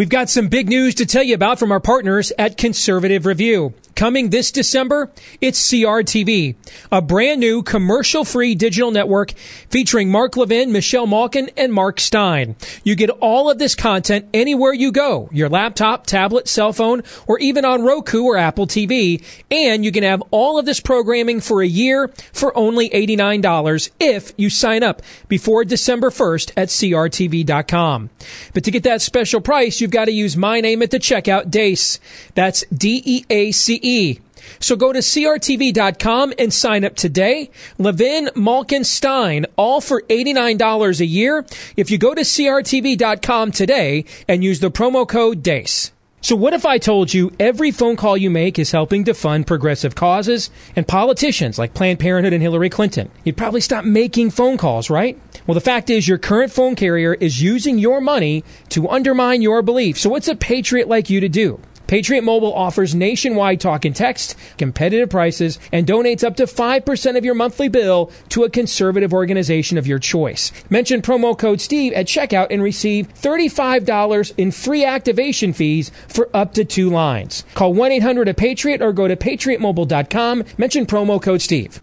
We've got some big news to tell you about from our partners at Conservative Review. Coming this December, it's CRTV, a brand new commercial free digital network featuring Mark Levin, Michelle Malkin, and Mark Steyn. You get all of this content anywhere you go, your laptop, tablet, cell phone, or even on Roku or Apple TV. And you can have all of this programming for a year for only $89 if you sign up before December 1st at CRTV.com. But to get that special price, you've got to use my name at the checkout, Deace. That's D-E-A-C-E. So go to CRTV.com and sign up today. Levin, Malkin, Steyn, all for $89 a year. If you go to CRTV.com today and use the promo code DEACE. So what if I told you every phone call you make is helping to fund progressive causes and politicians like Planned Parenthood and Hillary Clinton? You'd probably stop making phone calls, right? Well, the fact is your current phone carrier is using your money to undermine your beliefs. So what's a patriot like you to do? Patriot Mobile offers nationwide talk and text, competitive prices, and donates up to 5% of your monthly bill to a conservative organization of your choice. Mention promo code Steve at checkout and receive $35 in free activation fees for up to two lines. Call 1 800 Patriot or go to patriotmobile.com. Mention promo code Steve.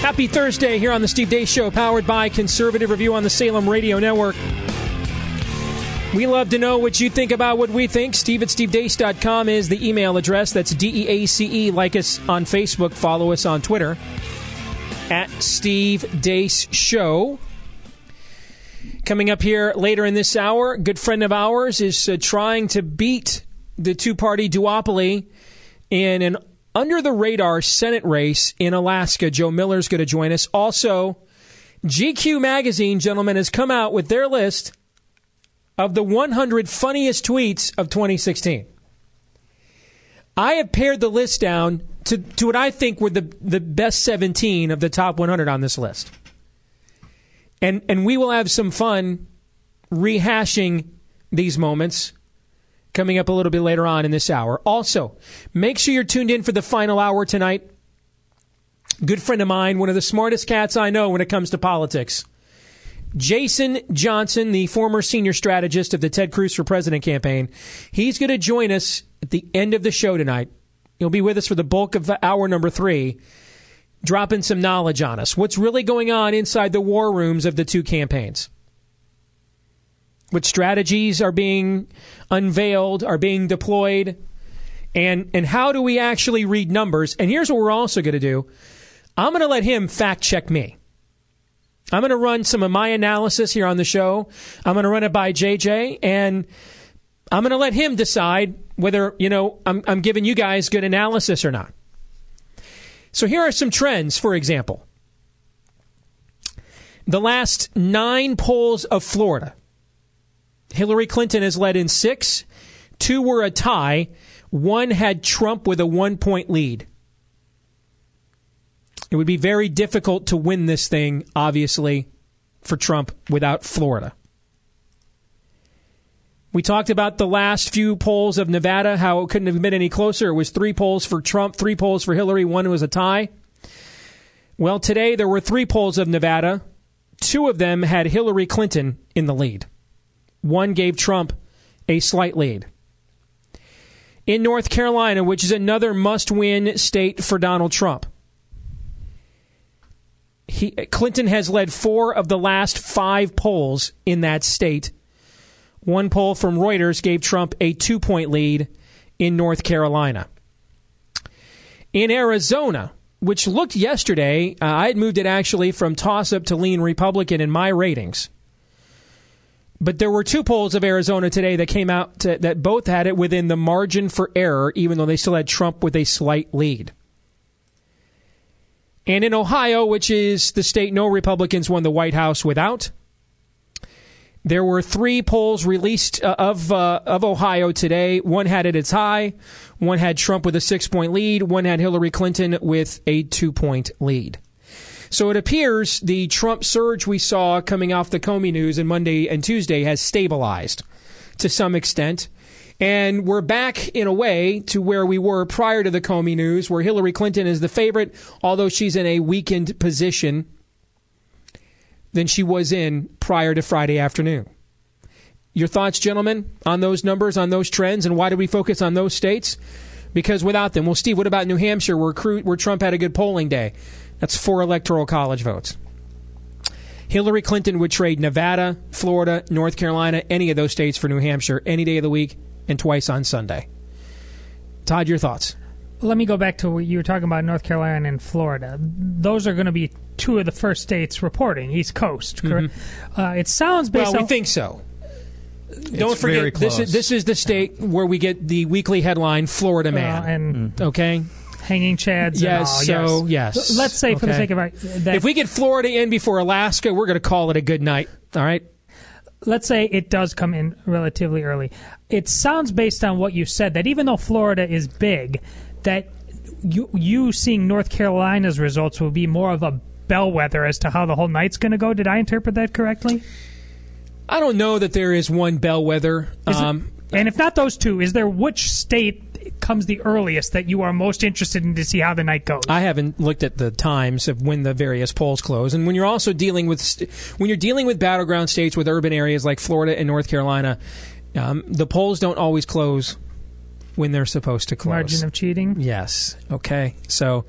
Happy Thursday here on the Steve Deace Show, powered by Conservative Review on the Salem Radio Network. We love to know what you think about what we think. Steve at stevedeace.com is the email address. That's D E A C E. Like us on Facebook, follow us on Twitter at Steve Deace Show. Coming up here later in this hour, good friend of ours is uh, trying to beat the two party duopoly in an under the radar Senate race in Alaska. Joe Miller's going to join us. Also, GQ Magazine, gentlemen, has come out with their list of the 100 funniest tweets of 2016. I have pared the list down to, to what I think were the, the best 17 of the top 100 on this list. And, and we will have some fun rehashing these moments coming up a little bit later on in this hour. Also, make sure you're tuned in for the final hour tonight. Good friend of mine, one of the smartest cats I know when it comes to politics. Jason Johnson, the former senior strategist of the Ted Cruz for President campaign, he's going to join us at the end of the show tonight. He'll be with us for the bulk of hour number three, dropping some knowledge on us. What's really going on inside the war rooms of the two campaigns? What strategies are being unveiled, are being deployed, and and how do we actually read numbers? And here's what we're also going to do. I'm going to let him fact check me. I'm going to run some of my analysis here on the show. I'm going to run it by JJ, and I'm going to let him decide whether you know I'm, I'm giving you guys good analysis or not. So here are some trends, for example. The last nine polls of Florida. Hillary Clinton has led in six. Two were a tie. One had Trump with a one point lead. It would be very difficult to win this thing, obviously, for Trump without Florida. We talked about the last few polls of Nevada, how it couldn't have been any closer. It was three polls for Trump, three polls for Hillary, one was a tie. Well, today there were three polls of Nevada. Two of them had Hillary Clinton in the lead. One gave Trump a slight lead. In North Carolina, which is another must win state for Donald Trump, he, Clinton has led four of the last five polls in that state. One poll from Reuters gave Trump a two point lead in North Carolina. In Arizona, which looked yesterday, uh, I had moved it actually from toss up to lean Republican in my ratings. But there were two polls of Arizona today that came out to, that both had it within the margin for error, even though they still had Trump with a slight lead. And in Ohio, which is the state no Republicans won the White House without, there were three polls released uh, of uh, of Ohio today. One had it at its high, one had Trump with a six point lead, one had Hillary Clinton with a two point lead. So it appears the Trump surge we saw coming off the Comey news on Monday and Tuesday has stabilized to some extent. And we're back in a way to where we were prior to the Comey news, where Hillary Clinton is the favorite, although she's in a weakened position than she was in prior to Friday afternoon. Your thoughts, gentlemen, on those numbers, on those trends, and why do we focus on those states? Because without them, well, Steve, what about New Hampshire, where, where Trump had a good polling day? That's four electoral college votes. Hillary Clinton would trade Nevada, Florida, North Carolina, any of those states for New Hampshire any day of the week and twice on Sunday. Todd, your thoughts? Let me go back to what you were talking about North Carolina and Florida. Those are going to be two of the first states reporting, East Coast, correct? Mm-hmm. Uh, it sounds based Well, we on, think so. Don't It's very forget, this is, this is the state where we get the weekly headline Florida uh, Man. and okay? Hanging chads. Yes, and all, so, yes. Let's say, for the sake of our, that, If we get Florida in before Alaska, we're going to call it a good night. All right? let's say it does come in relatively early. It sounds based on what you said that even though Florida is big, that you you seeing North Carolina's results will be more of a bellwether as to how the whole night's going to go. Did I interpret that correctly? I don't know that there is one bellwether. Um, and if not those two, is there which state comes the earliest that you are most interested in to see how the night goes? I haven't looked at the times of when the various polls close, and when you're also dealing with st- when you're dealing with battleground states with urban areas like Florida and North Carolina, um, the polls don't always close when they're supposed to close. Margin of cheating. Yes. Okay. So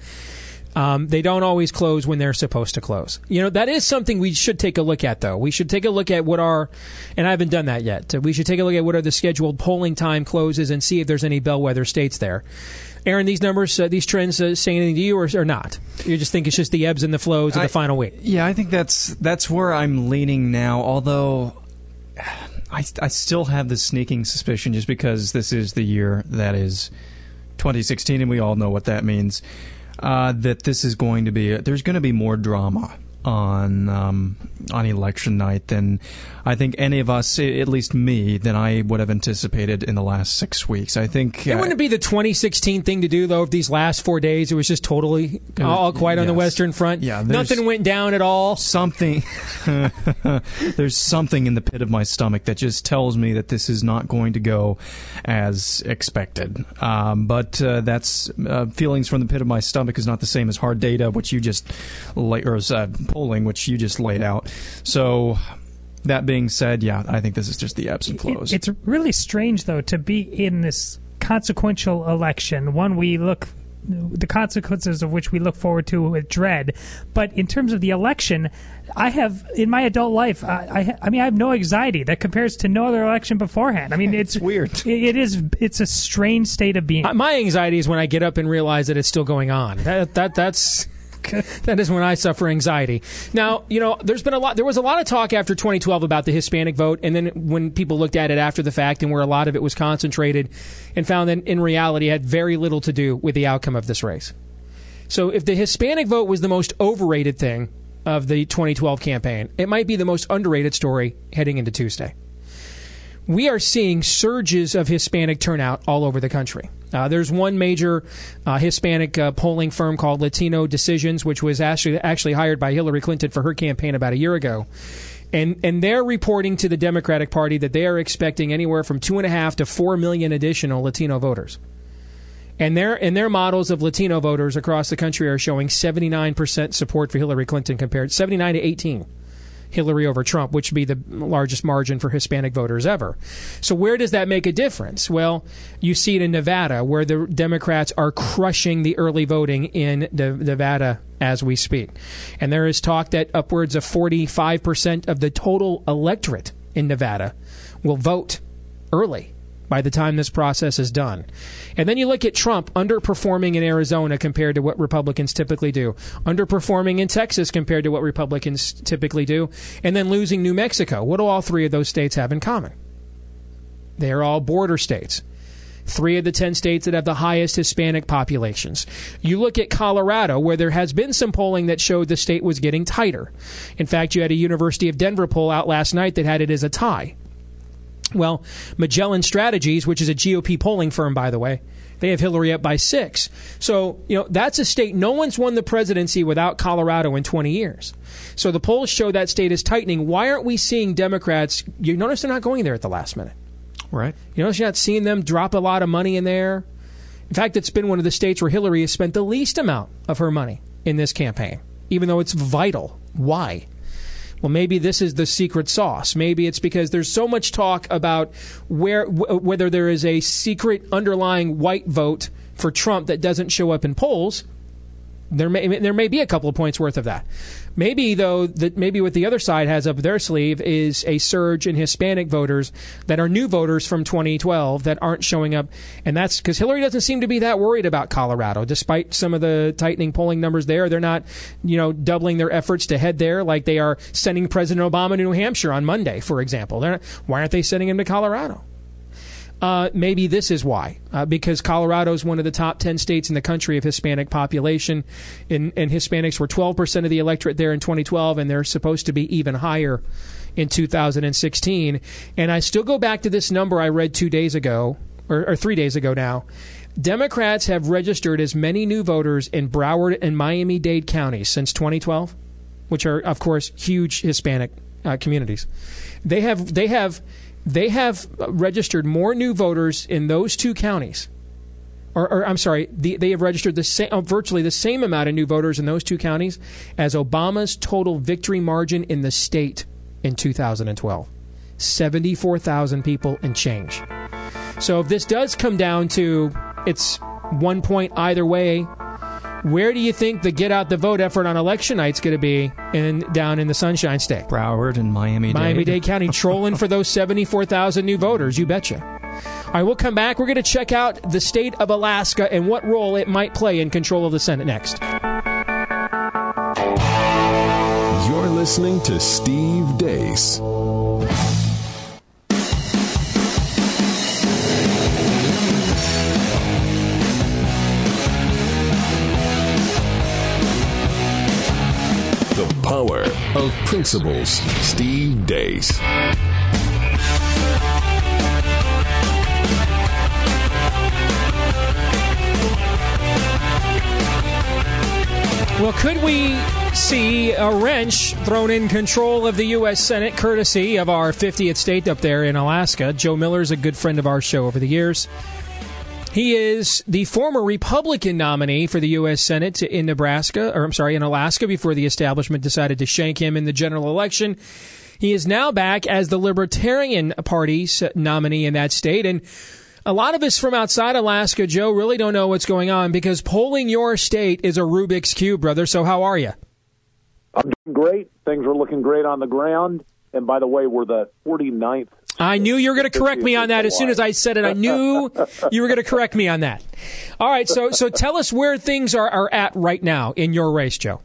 um, they don't always close when they're supposed to close. You know, that is something we should take a look at, though. We should take a look at what our, and I haven't done that yet. We should take a look at what are the scheduled polling time closes and see if there's any bellwether states there. Aaron, these numbers, uh, these trends uh, say anything to you or, or not? You just think it's just the ebbs and the flows of I- the final week? Yeah, I think that's that's where I'm leaning now. Although I, I still have this sneaking suspicion, just because this is the year that is 2016, and we all know what that means. Uh, that this is going to be there's going to be more drama on um, on election night than I think any of us, at least me, than I would have anticipated in the last six weeks. I think It uh, wouldn't it be the 2016 thing to do, though, if these last four days it was just totally was- all quiet on the. Western Front? Yeah, Nothing went down at all. something there's something in the pit of my stomach that just tells me that this is not going to go as expected um, but uh, that's uh, feelings from the pit of my stomach is not the same as hard data which you just lay, or uh, polling which you just laid out so that being said yeah i think this is just the ebbs and flows It- it's really strange, though, to be in this consequential election, one we look the consequences of which we look forward to with dread. But in terms of the election, I have in my adult life, I, I, I mean, I have no anxiety that compares to no other election beforehand. I mean, it's, weird. It, it is. It's a strange state of being. Uh, My anxiety is when I get up and realize that it's still going on. That that that's that is when I suffer anxiety. Now, you know, there's been a lot. There was a lot of talk after 2012 about the Hispanic vote, and then when people looked at it after the fact, and where a lot of it was concentrated, and found that in reality it had very little to do with the outcome of this race. So, if the Hispanic vote was the most overrated thing of the 2012 campaign, it might be the most underrated story heading into Tuesday we are seeing surges of Hispanic turnout all over the country. Uh, there's one major uh, Hispanic uh, polling firm called Latino Decisions, which was actually actually hired by Hillary Clinton for her campaign about a year ago. And, and they're reporting to the Democratic Party that they are expecting anywhere from two and a half to four million additional Latino voters. And their and their models of Latino voters across the country are showing 79% support for Hillary Clinton compared 79 to 18. Hillary over Trump, which would be the largest margin for Hispanic voters ever. So where does that make a difference? Well, you see it in Nevada, where the Democrats are crushing the early voting in the, Nevada as we speak. And there is talk that upwards of 45% of the total electorate in Nevada will vote early by the time this process is done. And then you look at Trump underperforming in Arizona compared to what Republicans typically do, underperforming in Texas compared to what Republicans typically do, and then losing New Mexico. What do all three of those states have in common? They are all border states. three of the 10 states that have the highest Hispanic populations. You look at Colorado, where there has been some polling that showed the state was getting tighter. In fact, you had a University of Denver poll out last night that had it as a tie. Well, Magellan Strategies, which is a GOP polling firm, by the way, they have Hillary up by six. So, you know, that's a state. No one's won the presidency without Colorado in 20 years. So the polls show that state is tightening. Why aren't we seeing Democrats? You notice they're not going there at the last minute. Right. You notice you're not seeing them drop a lot of money in there. In fact, it's been one of the states where Hillary has spent the least amount of her money in this campaign, even though it's vital. Why? Well, maybe this is the secret sauce. Maybe it's because there's so much talk about where w- whether there is a secret underlying white vote for Trump that doesn't show up in polls. There may there may be a couple of points worth of that. Maybe though that maybe what the other side has up their sleeve is a surge in Hispanic voters that are new voters from 2012 that aren't showing up, and that's because Hillary doesn't seem to be that worried about Colorado, despite some of the tightening polling numbers there. They're not, you know, doubling their efforts to head there like they are sending President Obama to New Hampshire on Monday, for example. Not, why aren't they sending him to Colorado? Uh, maybe this is why, uh, because Colorado is one of the top 10 states in the country of Hispanic population, and, and Hispanics were 12% of the electorate there in 2012, and they're supposed to be even higher in 2016. And I still go back to this number I read two days ago, or, or three days ago now. Democrats have registered as many new voters in Broward and Miami Dade counties since 2012, which are, of course, huge Hispanic uh, communities. They have they have they have registered more new voters in those two counties. Or, or I'm sorry, the, they have registered the same, uh, virtually the same amount of new voters in those two counties as Obama's total victory margin in the state in 2012. 74,000 people and change. So if this does come down to it's one point either way, where do you think the get out the vote effort on election night is going to be in down in the Sunshine State? Broward and Miami Dade. Miami Dade County trolling for those 74,000 new voters, you betcha. All right, we'll come back. We're going to check out the state of Alaska and what role it might play in control of the Senate next. You're listening to Steve Deace. Power of principles. Steve Deace. Well, could we see a wrench thrown in control of the U.S. Senate, courtesy of our 50th state up there in Alaska? Joe Miller is a good friend of our show over the years. He is the former Republican nominee for the U.S. Senate in Nebraska, or I'm sorry, in Alaska before the establishment decided to shank him in the general election. He is now back as the Libertarian Party's nominee in that state. And a lot of us from outside Alaska, Joe, really don't know what's going on because polling your state is a Rubik's Cube, brother. So how are you? I'm doing great. Things are looking great on the ground. And by the way, we're the 49th. I knew you were going to correct me on that as soon as I said it. I knew you were going to correct me on that. All right, so so tell us where things are, are at right now in your race, Joe.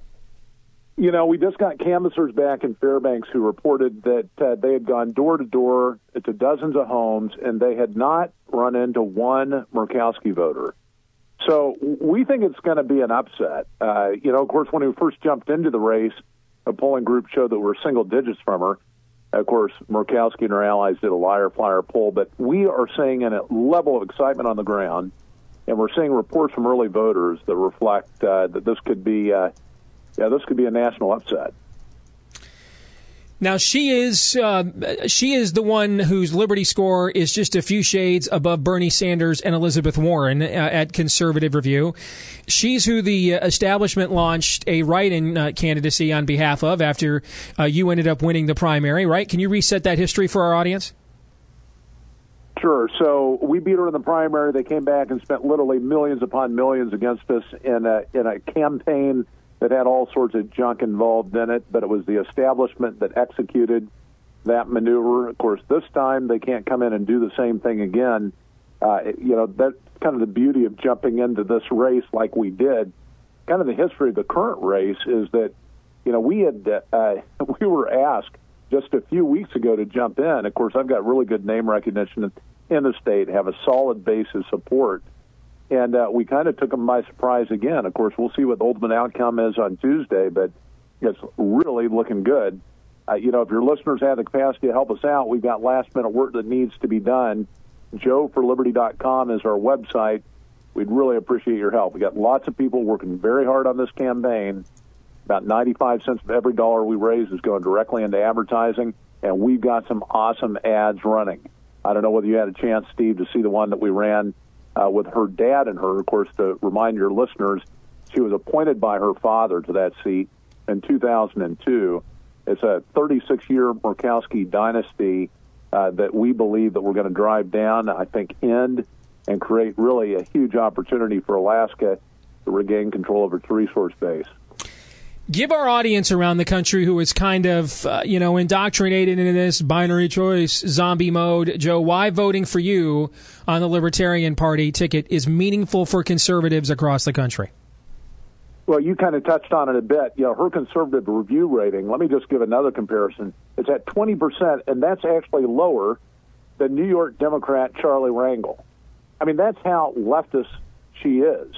You know, we just got canvassers back in Fairbanks who reported that uh, they had gone door to door to dozens of homes and they had not run into one Murkowski voter. So we think it's going to be an upset. Uh, you know, of course, when we first jumped into the race, a polling group showed that we're single digits from her. Of course, Murkowski and her allies did a liar flyer poll, but we are seeing a level of excitement on the ground, and we're seeing reports from early voters that reflect uh, that this could be, uh, yeah, this could be a national upset. Now she is uh, she is the one whose Liberty score is just a few shades above Bernie Sanders and Elizabeth Warren uh, at Conservative Review. She's who the establishment launched a write-in uh, candidacy on behalf of after uh, you ended up winning the primary. Right? Can you reset that history for our audience? Sure. So we beat her in the primary. They came back and spent literally millions upon millions against us in a in a campaign that had all sorts of junk involved in it, but it was the establishment that executed that maneuver. Of course, this time they can't come in and do the same thing again. Uh, you know, that's kind of the beauty of jumping into this race like we did. Kind of the history of the current race is that, you know, we had uh, we were asked just a few weeks ago to jump in. Of course, I've got really good name recognition in the state have a solid base of support. And uh, we kind of took them by surprise again. Of course, we'll see what the ultimate outcome is on Tuesday, but it's really looking good. Uh, you know, if your listeners have the capacity to help us out, we've got last minute work that needs to be done. JoeForLiberty.com is our website. We'd really appreciate your help. We got lots of people working very hard on this campaign. About 95 cents of every dollar we raise is going directly into advertising, and we've got some awesome ads running. I don't know whether you had a chance, Steve, to see the one that we ran uh, with her dad and her. Of course, to remind your listeners, she was appointed by her father to that seat in 2002. It's a 36-year Murkowski dynasty uh, that we believe that we're going to drive down. I think end and create really a huge opportunity for Alaska to regain control of its resource base give our audience around the country who is kind of uh, you know indoctrinated into this binary choice zombie mode joe why voting for you on the libertarian party ticket is meaningful for conservatives across the country? Well you kind of touched on it a bit. You know her conservative review rating let me just give another comparison it's at 20% and that's actually lower than new york democrat charlie rangel. I mean that's how leftist she is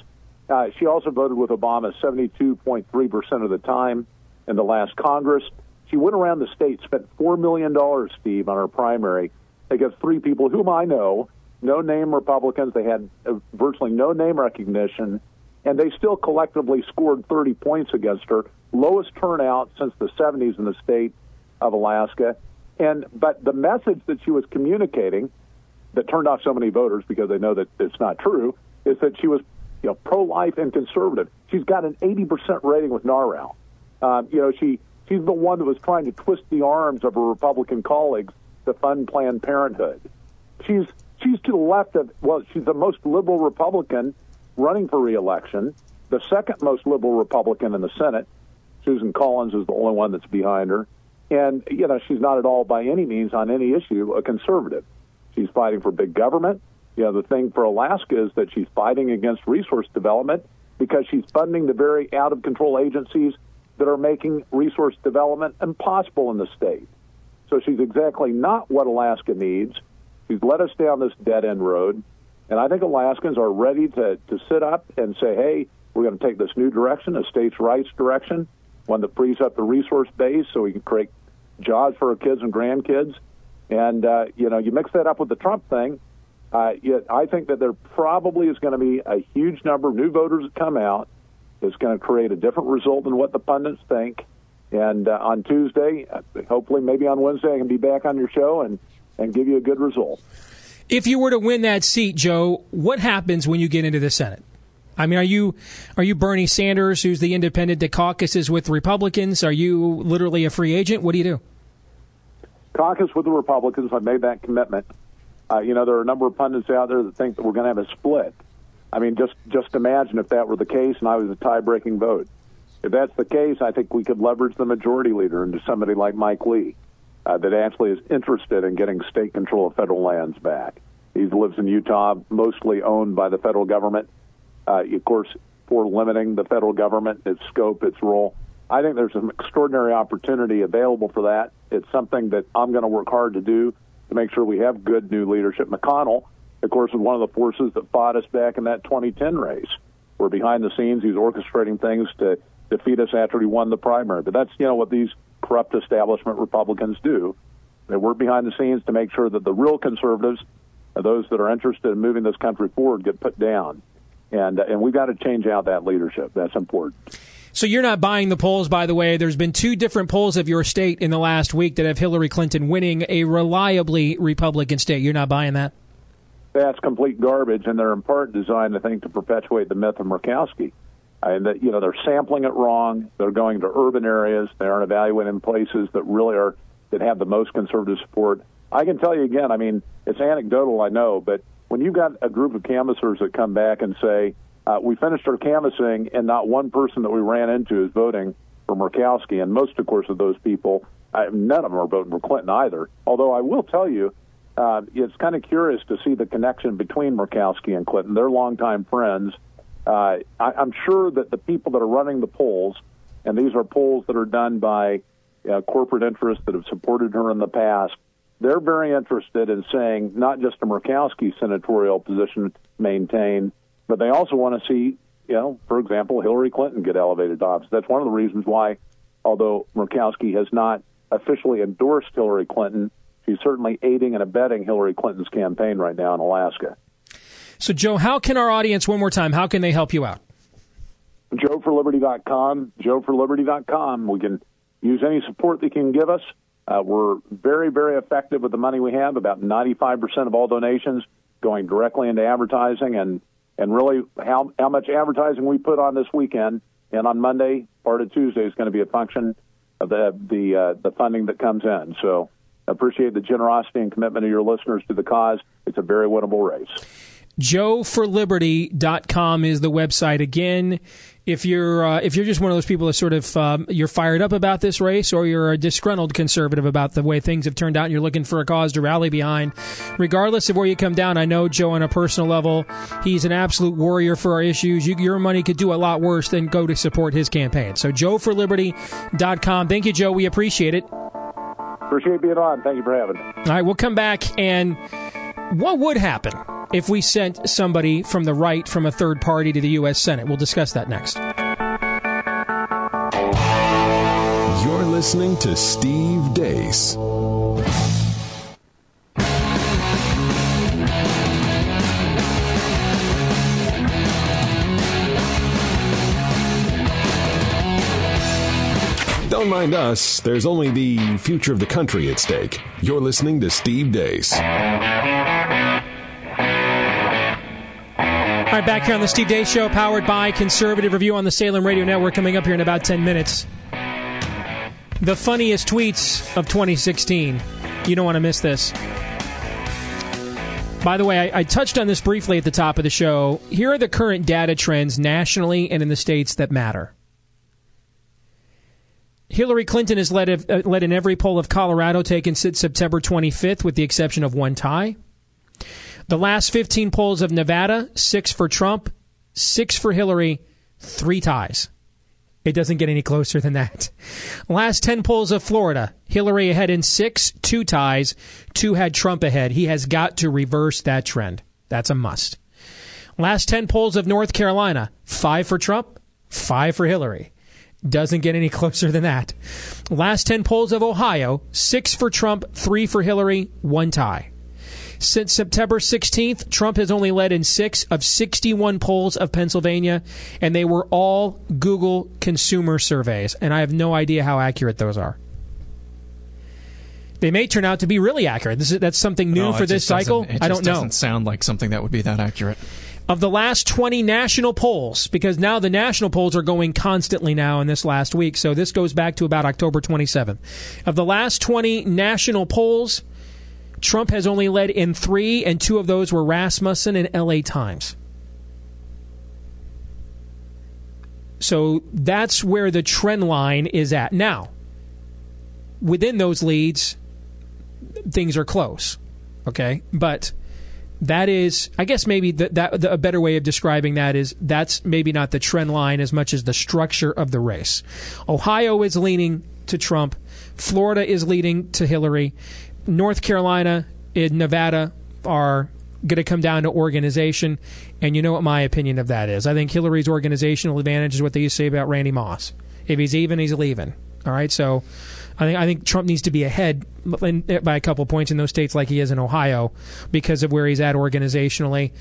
uh, she also voted with Obama 72.3% of the time in the last Congress. She went around the state, spent $4 million, Steve, on her primary against three people whom I know, no name Republicans. They had uh, virtually no name recognition, and they still collectively scored 30 points against her. Lowest turnout since the 70s in the state of Alaska. And but the message that she was communicating that turned off so many voters because they know that it's not true is that she was you know, pro-life and conservative. She's got an 80% rating with NARAL. Um, you know, she she's the one that was trying to twist the arms of her Republican colleagues to fund Planned Parenthood. She's she's to the left of well, she's the most liberal Republican running for reelection, the second most liberal Republican in the Senate. Susan Collins is the only one that's behind her, and you know she's not at all by any means on any issue a conservative. She's fighting for big government you know, the thing for Alaska is that she's fighting against resource development because she's funding the very out of control agencies that are making resource development impossible in the state. So she's exactly not what Alaska needs. She's led us down this dead end road. And I think Alaskans are ready to, to sit up and say, hey, we're going to take this new direction, a states' rights direction, one that frees up the resource base so we can create jobs for our kids and grandkids. And, uh, you know, you mix that up with the Trump thing, uh, yet I think that there probably is going to be a huge number of new voters that come out. It's going to create a different result than what the pundits think. And uh, on Tuesday, uh, hopefully, maybe on Wednesday, I can be back on your show and, and give you a good result. If you were to win that seat, Joe, what happens when you get into the Senate? I mean, are you are you Bernie Sanders, who's the independent that caucuses with Republicans? Are you literally a free agent? What do you do? Caucus with the Republicans. I made that commitment. Uh, you know, there are a number of pundits out there that think that we're going to have a split. I mean, just just imagine if that were the case and I was a tie-breaking vote. If that's the case, I think we could leverage the majority leader into somebody like Mike Lee, uh, that actually is interested in getting state control of federal lands back. He lives in Utah, mostly owned by the federal government. Uh, of course, for limiting the federal government, its scope, its role. I think there's an extraordinary opportunity available for that. It's something that I'm going to work hard to do to make sure we have good new leadership. McConnell, of course, was one of the forces that fought us back in that 2010 race. We're behind the scenes, he's orchestrating things to defeat us after he won the primary. But that's you know what these corrupt establishment Republicans do. They work behind the scenes to make sure that the real conservatives, uh, those that are interested in moving this country forward, get put down. And uh, and we've got to change out that leadership. That's important. So you're not buying the polls, by the way. There's been two different polls of your state in the last week that have Hillary Clinton winning a reliably Republican state. You're not buying that? That's complete garbage, and they're in part designed, I think, to perpetuate the myth of Murkowski. And that you know they're sampling it wrong. They're going to urban areas. They aren't evaluating places that really are that have the most conservative support. I can tell you again. I mean, it's anecdotal, I know, but when you've got a group of canvassers that come back and say, uh, we finished our canvassing, and not one person that we ran into is voting for Murkowski. And most, of course, of those people, uh, none of them are voting for Clinton either. Although I will tell you, uh, it's kind of curious to see the connection between Murkowski and Clinton. They're longtime friends. Uh, I, I'm sure that the people that are running the polls, and these are polls that are done by uh, corporate interests that have supported her in the past, they're very interested in saying not just a Murkowski senatorial position maintained, but they also want to see, you know, for example, Hillary Clinton get elevated to office. That's one of the reasons why, although Murkowski has not officially endorsed Hillary Clinton, she's certainly aiding and abetting Hillary Clinton's campaign right now in Alaska. So, Joe, how can our audience, one more time, how can they help you out? JoeForLiberty.com, JoeForLiberty.com. We can use any support they can give us. Uh, we're very, very effective with the money we have. About 95% of all donations going directly into advertising, and and really how how much advertising we put on this weekend and on Monday, part of Tuesday is going to be a function of the the uh, the funding that comes in. So, appreciate the generosity and commitment of your listeners to the cause. It's a very winnable race joeforliberty.com is the website again if you're uh, if you're just one of those people that sort of um, you're fired up about this race or you're a disgruntled conservative about the way things have turned out and you're looking for a cause to rally behind regardless of where you come down i know joe on a personal level he's an absolute warrior for our issues. You, your money could do a lot worse than go to support his campaign. So joeforliberty.com thank you joe. We appreciate it. Appreciate being on. Thank you for having me. All right we'll come back and what would happen if we sent somebody from the right from a third party to the U.S. Senate? We'll discuss that next. You're listening to Steve Deace. Don't mind us, there's only the future of the country at stake. You're listening to Steve Deace. All right, back here on the Steve Deace Show, powered by Conservative Review on the Salem Radio Network, coming up here in about 10 minutes. The funniest tweets of 2016. You don't want to miss this. By the way, I, I, touched on this briefly at the top of the show. Here are the current data trends nationally and in the states that matter. Hillary Clinton has led, uh, led in every poll of Colorado taken since September 25th, with the exception of one tie. The last 15 polls of Nevada, six for Trump, six for Hillary, three ties. It doesn't get any closer than that. Last 10 polls of Florida, Hillary ahead in six, two ties, two had Trump ahead. He has got to reverse that trend. That's a must. Last 10 polls of North Carolina, five for Trump, five for Hillary. Doesn't get any closer than that. Last 10 polls of Ohio, six for Trump, three for Hillary, one tie. Since September 16th, Trump has only led in six of 61 polls of Pennsylvania, and they were all Google consumer surveys, and I have no idea how accurate those are. They may turn out to be really accurate. This is, that's something new no, for this cycle. I don't know. It doesn't sound like something that would be that accurate. Of the last 20 national polls, because now the national polls are going constantly now in this last week, so this goes back to about October 27th. Of the last 20 national polls, Trump has only led in three, and two of those were Rasmussen and LA Times. So that's where the trend line is at. Now, within those leads, things are close. Okay? But that is, I guess maybe that, that the, a better way of describing that is that's maybe not the trend line as much as the structure of the race. Ohio is leaning to Trump. Florida is leading to Hillary. North Carolina and Nevada are going to come down to organization. And you know what my opinion of that is. I think Hillary's organizational advantage is what they used to say about Randy Moss. If he's even, he's leaving. All right, so I think I think Trump needs to be ahead by a couple points in those states, like he is in Ohio, because of where he's at organizationally,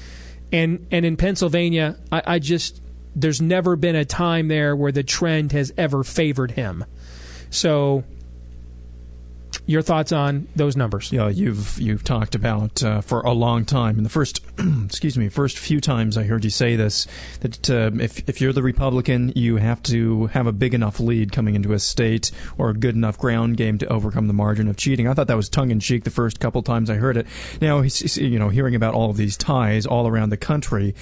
and and in Pennsylvania, I, I just there's never been a time there where the trend has ever favored him. So your thoughts on those numbers? Yeah, you've you've talked about uh, for a long time. In the first, excuse me, first few times I heard you say this, that uh, if if you're the Republican, you have to have a big enough lead coming into a state or a good enough ground game to overcome the margin of cheating. I thought that was tongue in cheek the first couple times I heard it. Now, you know, hearing about all of these ties all around the country.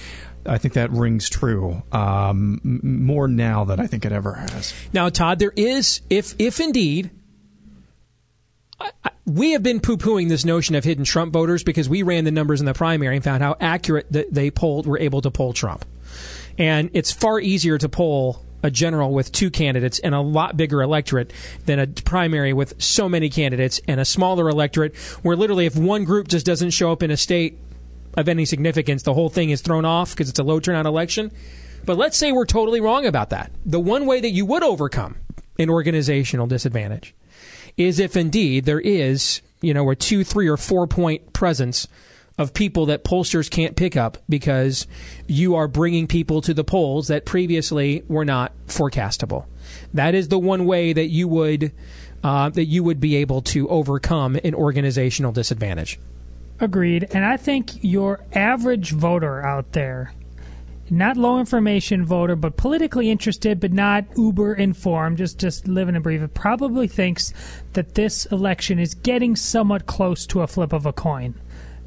I think that rings true um, more now than I think it ever has. Now, Todd, there is, if if indeed we have been poo pooing this notion of hidden Trump voters because we ran the numbers in the primary and found how accurate that they polled were able to poll Trump. And it's far easier to poll a general with two candidates and a lot bigger electorate than a primary with so many candidates and a smaller electorate where literally if one group just doesn't show up in a state of any significance, the whole thing is thrown off because it's a low turnout election. But let's say we're totally wrong about that. The one way that you would overcome an organizational disadvantage is if indeed there is, you know, a two, three, or four point presence of people that pollsters can't pick up because you are bringing people to the polls that previously were not forecastable. That is the one way that you would uh, that you would be able to overcome an organizational disadvantage. Agreed. And I think your average voter out there, not low information voter, but politically interested, but not uber informed, just just living and breathing, probably thinks that this election is getting somewhat close to a flip of a coin,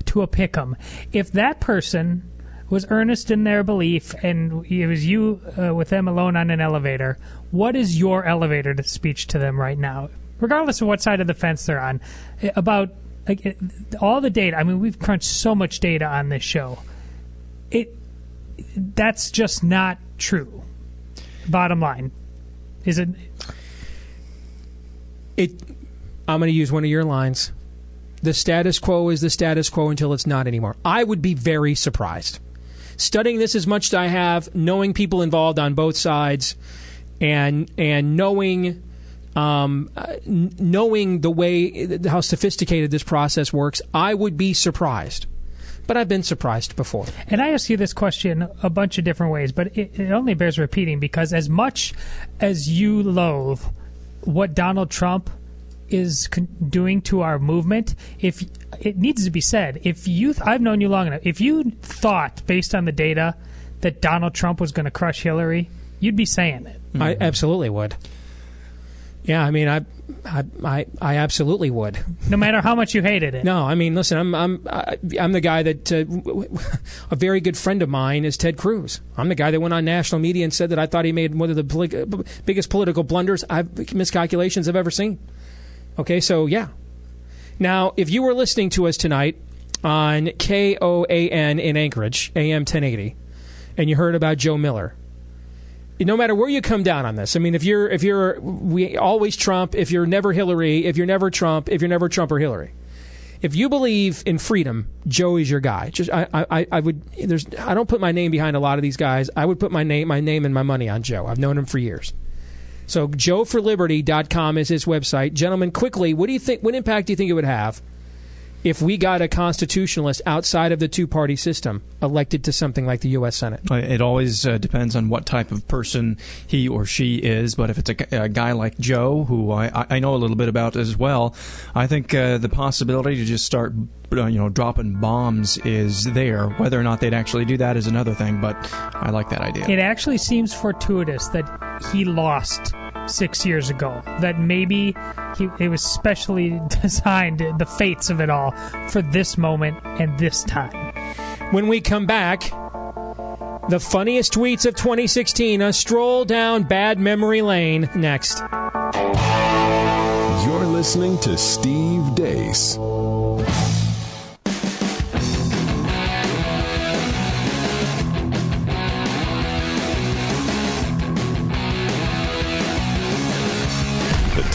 to a pick 'em. If that person was earnest in their belief and it was you uh, with them alone on an elevator, what is your elevator speech to them right now? Regardless of what side of the fence they're on, eh, about like all the data. I mean, we've crunched so much data on this show. It that's just not true. Bottom line, is it? It. I'm going to use one of your lines. The status quo is the status quo until it's not anymore. I would be very surprised. Studying this as much as I have, knowing people involved on both sides, and and knowing um, uh, knowing the way how sophisticated this process works, I would be surprised. But I've been surprised before. And I ask you this question a bunch of different ways, but it, it only bears repeating because as much as you loathe what Donald Trump is con- doing to our movement, if it needs to be said, if you, I've known you long enough, if you thought based on the data that Donald Trump was going to crush Hillary, you'd be saying it. I absolutely would. Yeah, I mean, I, I, I, I absolutely would. No matter how much you hated it. No, I mean, listen, I'm, I'm, I- I'm the guy that uh, a very good friend of mine is Ted Cruz. I'm the guy that went on national media and said that I thought he made one of the poli- biggest political blunders, I've, miscalculations I've ever seen. Okay, so yeah. Now, if you were listening to us tonight on KOAN in Anchorage, AM 1080, and you heard about Joe Miller, no matter where you come down on this, I mean, if you're if you're we always Trump, if you're never Hillary, if you're never Trump, if you're never Trump or Hillary, if you believe in freedom, Joe is your guy. Just I, I, I would there's I don't put my name behind a lot of these guys. I would put my name my name and my money on Joe. I've known him for years. So joeforliberty.com is his website. Gentlemen, quickly, what do you think what impact do you think it would have if we got a constitutionalist outside of the two-party system elected to something like the US Senate? It always uh, depends on what type of person he or she is. But if it's a, a guy like Joe, who I, I- I know a little bit about as well, I think uh, the possibility to just start, uh, you know, dropping bombs is there. Whether or not they'd actually do that is another thing. But I like that idea. It actually seems fortuitous that he lost six years ago. That maybe he, it was specially designed, the fates of it all, for this moment and this time. When we come back, the funniest tweets of 2016, a stroll down bad memory lane next. You're listening to Steve Deace.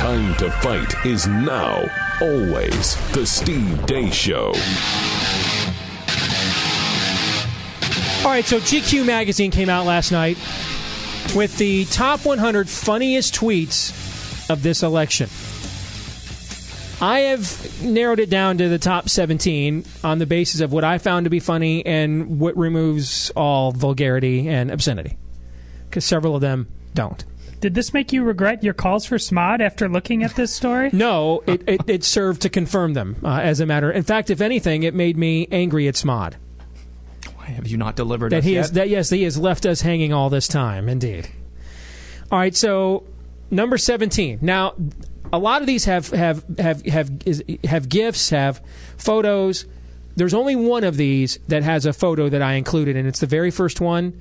Time to fight is now. Always the Steve Deace Show. All right, so GQ magazine came out last night with the top 100 funniest tweets of this election. I have narrowed it down to the top 17 on the basis of what I found to be funny and what removes all vulgarity and obscenity. Because several of them don't. Did this make you regret your calls for SMOD after looking at this story? No, it, it, it served to confirm them uh, as a matter. In fact, if anything, it made me angry at Smod. Why have you not delivered that us he yet? has that yes he has left us hanging all this time indeed all right so number 17 now a lot of these have have have have is, have gifs have photos there's only one of these that has a photo that I included and it's the very first one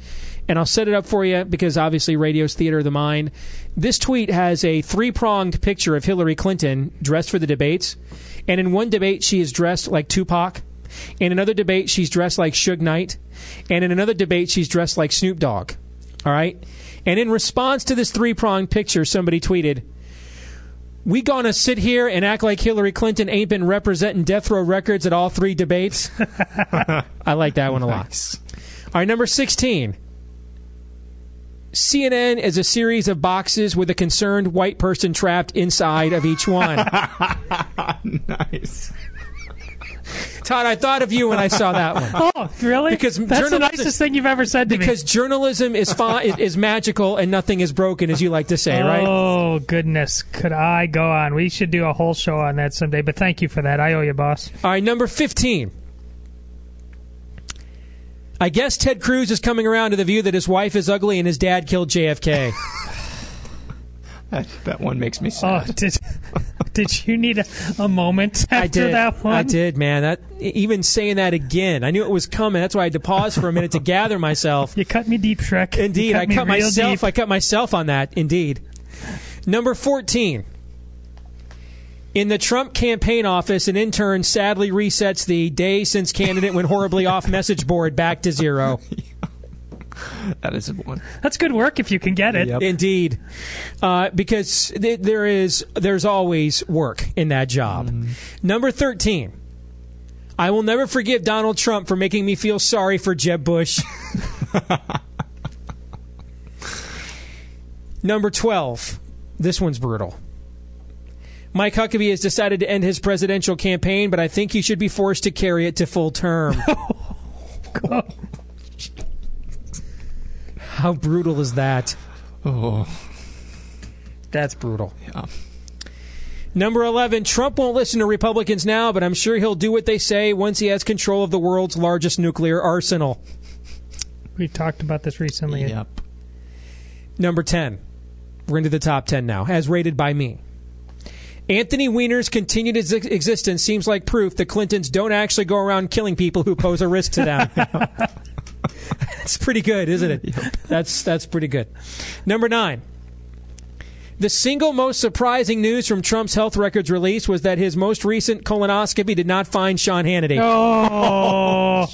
and I'll set it up for you because obviously radio's theater of the mind this tweet has a three-pronged picture of Hillary Clinton dressed for the debates and in one debate she is dressed like Tupac in another debate, she's dressed like Suge Knight. And in another debate, she's dressed like Snoop Dogg. All right? And in response to this three pronged picture, somebody tweeted, we gonna sit here and act like Hillary Clinton ain't been representing death row records at all three debates? I like that one a lot. Nice. All right, number 16. CNN is a series of boxes with a concerned white person trapped inside of each one. Nice. Todd, I thought of you when I saw that one. Oh, really? Because that's the journalism- nicest thing you've ever said to me. Because journalism is, fi- is, is magical and nothing is broken, as you like to say, right? Oh goodness, could I go on? We should do a whole show on that someday. But thank you for that. I owe you, boss. All right, number 15. I guess Ted Cruz is coming around to the view that his wife is ugly and his dad killed JFK. That, that one makes me Oh, sad. did did you need a, a moment after I did. that one? I did, man. That even saying that again, I knew it was coming. That's why I had to pause for a minute to gather myself. You cut me deep, Shrek. You Indeed, I cut myself. deep. I cut myself on that. Indeed. Number fourteen. In the Trump campaign office, an intern sadly resets the day since candidate went horribly off message board back to zero. That is a one. That's good work if you can get it. Yep. Indeed, uh, because th- there is there's always work in that job. Number thirteen. I will never forgive Donald Trump for making me feel sorry for Jeb Bush. Number 12. This one's brutal. Mike Huckabee has decided to end his presidential campaign, but I think he should be forced to carry it to full term. Oh, How brutal is that? Oh, That's brutal. yeah. Number 11, Trump won't listen to Republicans now, but I'm sure he'll do what they say once he has control of the world's largest nuclear arsenal. We talked about this recently. Yep. Number 10. We're into the top 10 now, as rated by me. Anthony Weiner's continued ex- existence seems like proof that Clintons don't actually go around killing people who pose a risk to them. That's pretty good, isn't it? That's that's pretty good. Number 9. The single most surprising news from Trump's health records release was that his most recent colonoscopy did not find Sean Hannity. Oh,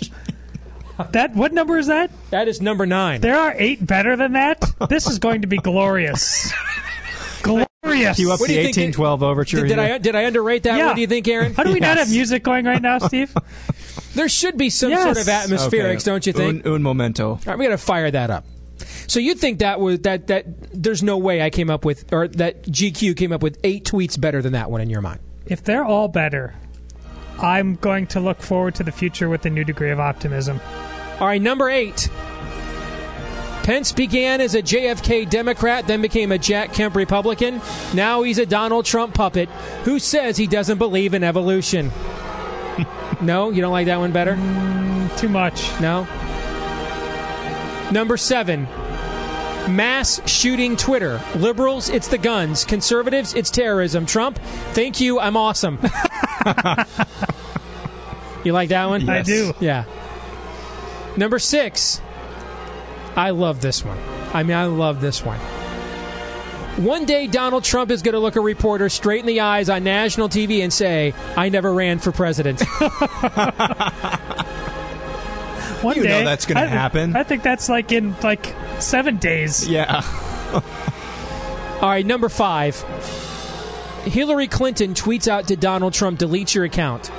that what number is that? That is number 9. There are eight better than that. This is going to be glorious. glorious. Cue up What do the you think 1812 overture. Did, did here. I did I underrate that Yeah. one? Do you think, Aaron? How do we not have music going right now, Steve? There should be some Yes. sort of atmospherics, Okay. don't you think? Un, un momento. All right, we got to fire that up. So you think that was that that there's no way I came up with or that GQ came up with eight tweets better than that one in your mind? If they're all better, I'm going to look forward to the future with a new degree of optimism. All right, number eight. Pence began as a JFK Democrat, then became a Jack Kemp Republican. Now he's a Donald Trump puppet who says he doesn't believe in evolution. no, you don't like that one better? Mm, too much. No. Number seven. Mass shooting Twitter. Liberals, it's the guns. Conservatives, it's terrorism. Trump, thank you, I'm awesome. you like that one? I do. Yeah. Number six. I love this one. I mean, I love this one. One day, Donald Trump is going to look a reporter straight in the eyes on national TV and say, I never ran for president. One You know day, that's gonna happen. I think that's like in like seven days. Yeah. All right, number five. Hillary Clinton tweets out to Donald Trump, delete your account.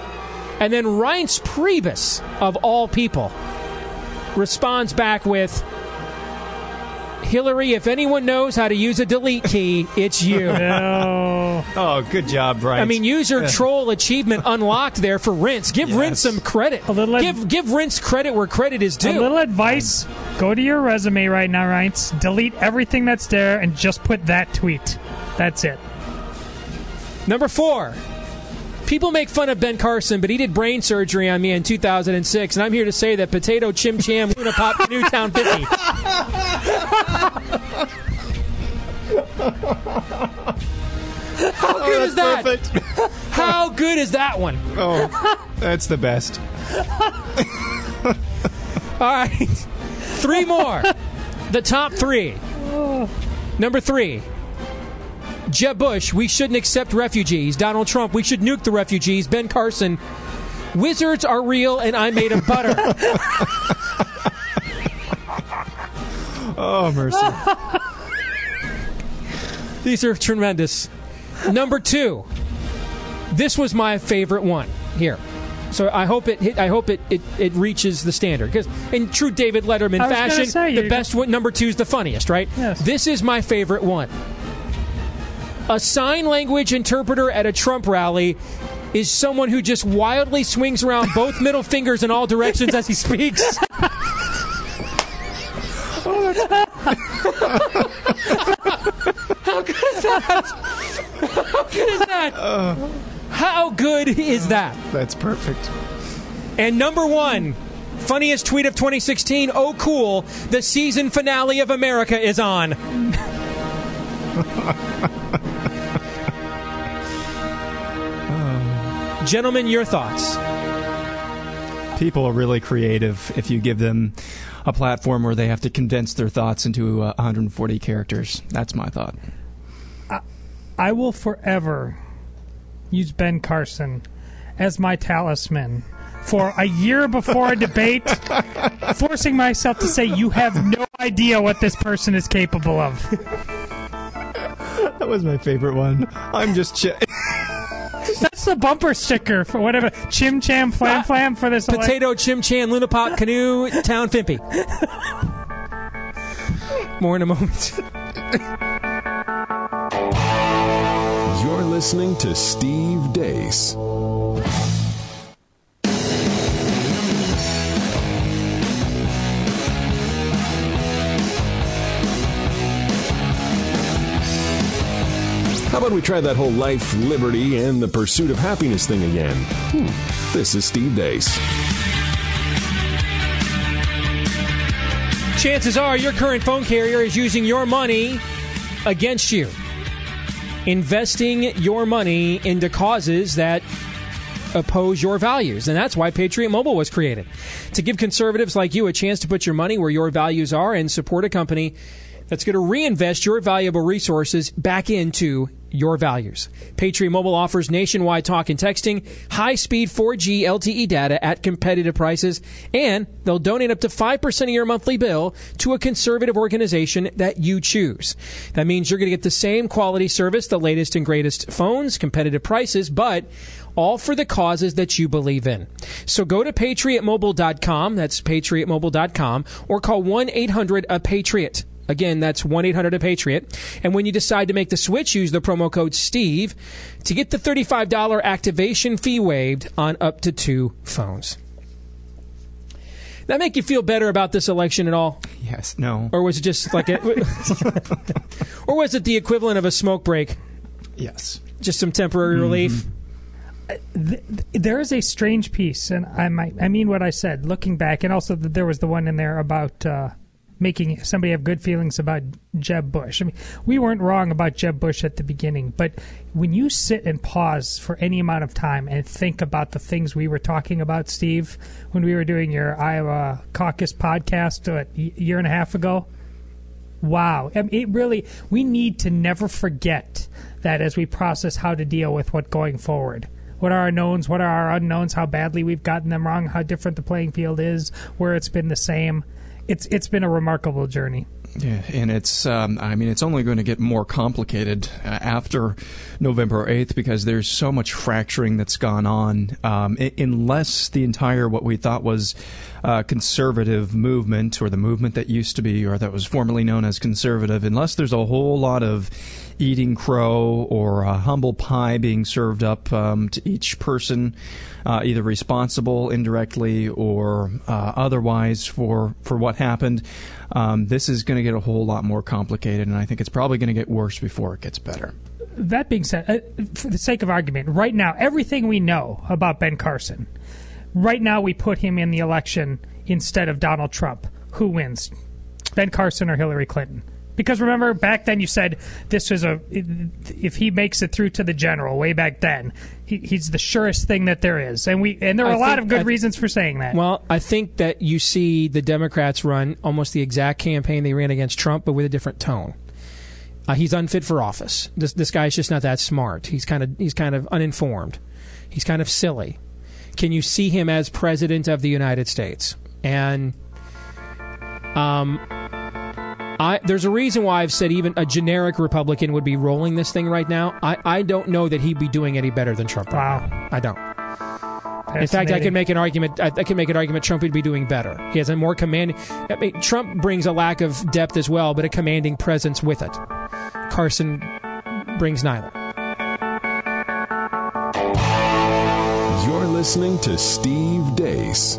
And then Reince Priebus, of all people, responds back with Hillary, if anyone knows how to use a delete key, it's you. No. Oh, good job, Brian. I mean, user troll achievement unlocked there for Reince. Give Yes. Reince some credit. A little ad- give give Reince credit where credit is due. A little advice: go to your resume right now, Reince. Delete everything that's there and just put that tweet. That's it. Number four. People make fun of Ben Carson, but he did brain surgery on me in 2006, and I'm here to say that potato chim cham Luna Pop Newtown 50. How oh, good is that? Perfect. How good is that one? Oh, that's the best. All right. Three more. The top three. Oh. Number three. Jeb Bush, we shouldn't accept refugees. Donald Trump, we should nuke the refugees. Ben Carson, wizards are real and I'm made of butter. Oh, mercy. These are tremendous. Number two. This was my favorite one here. So I hope it hit, I hope it, it, it reaches the standard because in true David Letterman I was gonna fashion, say, the best one number two is the funniest, right? Yes. This is my favorite one. A sign language interpreter at a Trump rally is someone who just wildly swings around both middle fingers in all directions as he speaks. How good is that? How good is that? How good is that? That's perfect. And number one, funniest tweet of 2016. Oh, cool! The season finale of America is on. Gentlemen, your thoughts. People are really creative if you give them a platform where they have to condense their thoughts into uh, 140 characters. That's my thought. I will forever use Ben Carson as my talisman for a year before a debate, forcing myself to say, You have no idea what this person is capable of. That was my favorite one. I'm just. Ch- That's the bumper sticker for whatever Chim Cham Flam ah. Flam for this. elec- Potato, chim chan, Luna Pot, canoe, town fimpy. More in a moment. You're listening to Steve Deace. We try that whole life, liberty, and the pursuit of happiness thing again? Hmm. This is Steve Deace. Chances are your current phone carrier is using your money against you, investing your money into causes that oppose your values. And that's why Patriot Mobile was created to give conservatives like you a chance to put your money where your values are and support a company that's going to reinvest your valuable resources back into your values. Patriot Mobile offers nationwide talk and texting, high speed 4G LTE data at competitive prices, and they'll donate up to 5% of your monthly bill to a conservative organization that you choose. That means you're going to get the same quality service, the latest and greatest phones, competitive prices, but all for the causes that you believe in. So go to patriotmobile.com, that's patriotmobile.com, or call 1 800 A Patriot. Again, that's 1 800 A Patriot. And when you decide to make the switch, use the promo code STEVE to get the $35 activation fee waived on up to two phones. That make you feel better about this election at all? yes, no. Or was it just like a, or was it the equivalent of a smoke break? Yes. Just some temporary relief? there is a strange piece, and I might I mean what I said. Looking back, and also there was the one in there about uh, making somebody have good feelings about Jeb Bush. I mean, we weren't wrong about Jeb Bush at the beginning, but when you sit and pause for any amount of time and think about the things we were talking about, Steve, when we were doing your Iowa caucus podcast uh, a year and a half ago. Wow. I mean, it really, we need to never forget that as we process how to deal with what going forward. What are our knowns? What are our unknowns? How badly we've gotten them wrong? How different the playing field is? Where it's been the same? It's it's been a remarkable journey. Yeah, and it's um, I mean it's only going to get more complicated uh, after November 8th because there's so much fracturing that's gone on um, unless the entire what we thought was uh, conservative movement or the movement that used to be or that was formerly known as conservative unless there's a whole lot of eating crow or uh, humble pie being served up um, to each person uh, either responsible indirectly or uh, otherwise for for what happened um, this is going to get a whole lot more complicated, and I think it's probably going to get worse before it gets better. That being said, uh, for the sake of argument, right now, everything we know about Ben Carson, right now we put him in the election instead of Donald Trump. Who wins, Ben Carson or Hillary Clinton? Because remember, back then you said this was a if he makes it through to the general way back then, he, he's the surest thing that there is, and we and there are I a lot of good I- reasons for saying that. Well, I think that you see the Democrats run almost the exact campaign they ran against Trump, but with a different tone. Uh, he's unfit for office. This this guy's just not that smart. He's kind of he's kind of uninformed. He's kind of silly. Can you see him as president of the United States? And um, I, there's a reason why I've said even a generic Republican would be rolling this thing right now. I, I don't know that he'd be doing any better than Trump. Right Wow. now. I don't. In fact, I can make an argument. I, I can make an argument. Trump would be doing better. He has a more commanding. I mean, Trump brings a lack of depth as well, but a commanding presence with it. Carson brings neither. You're listening to Steve Deace.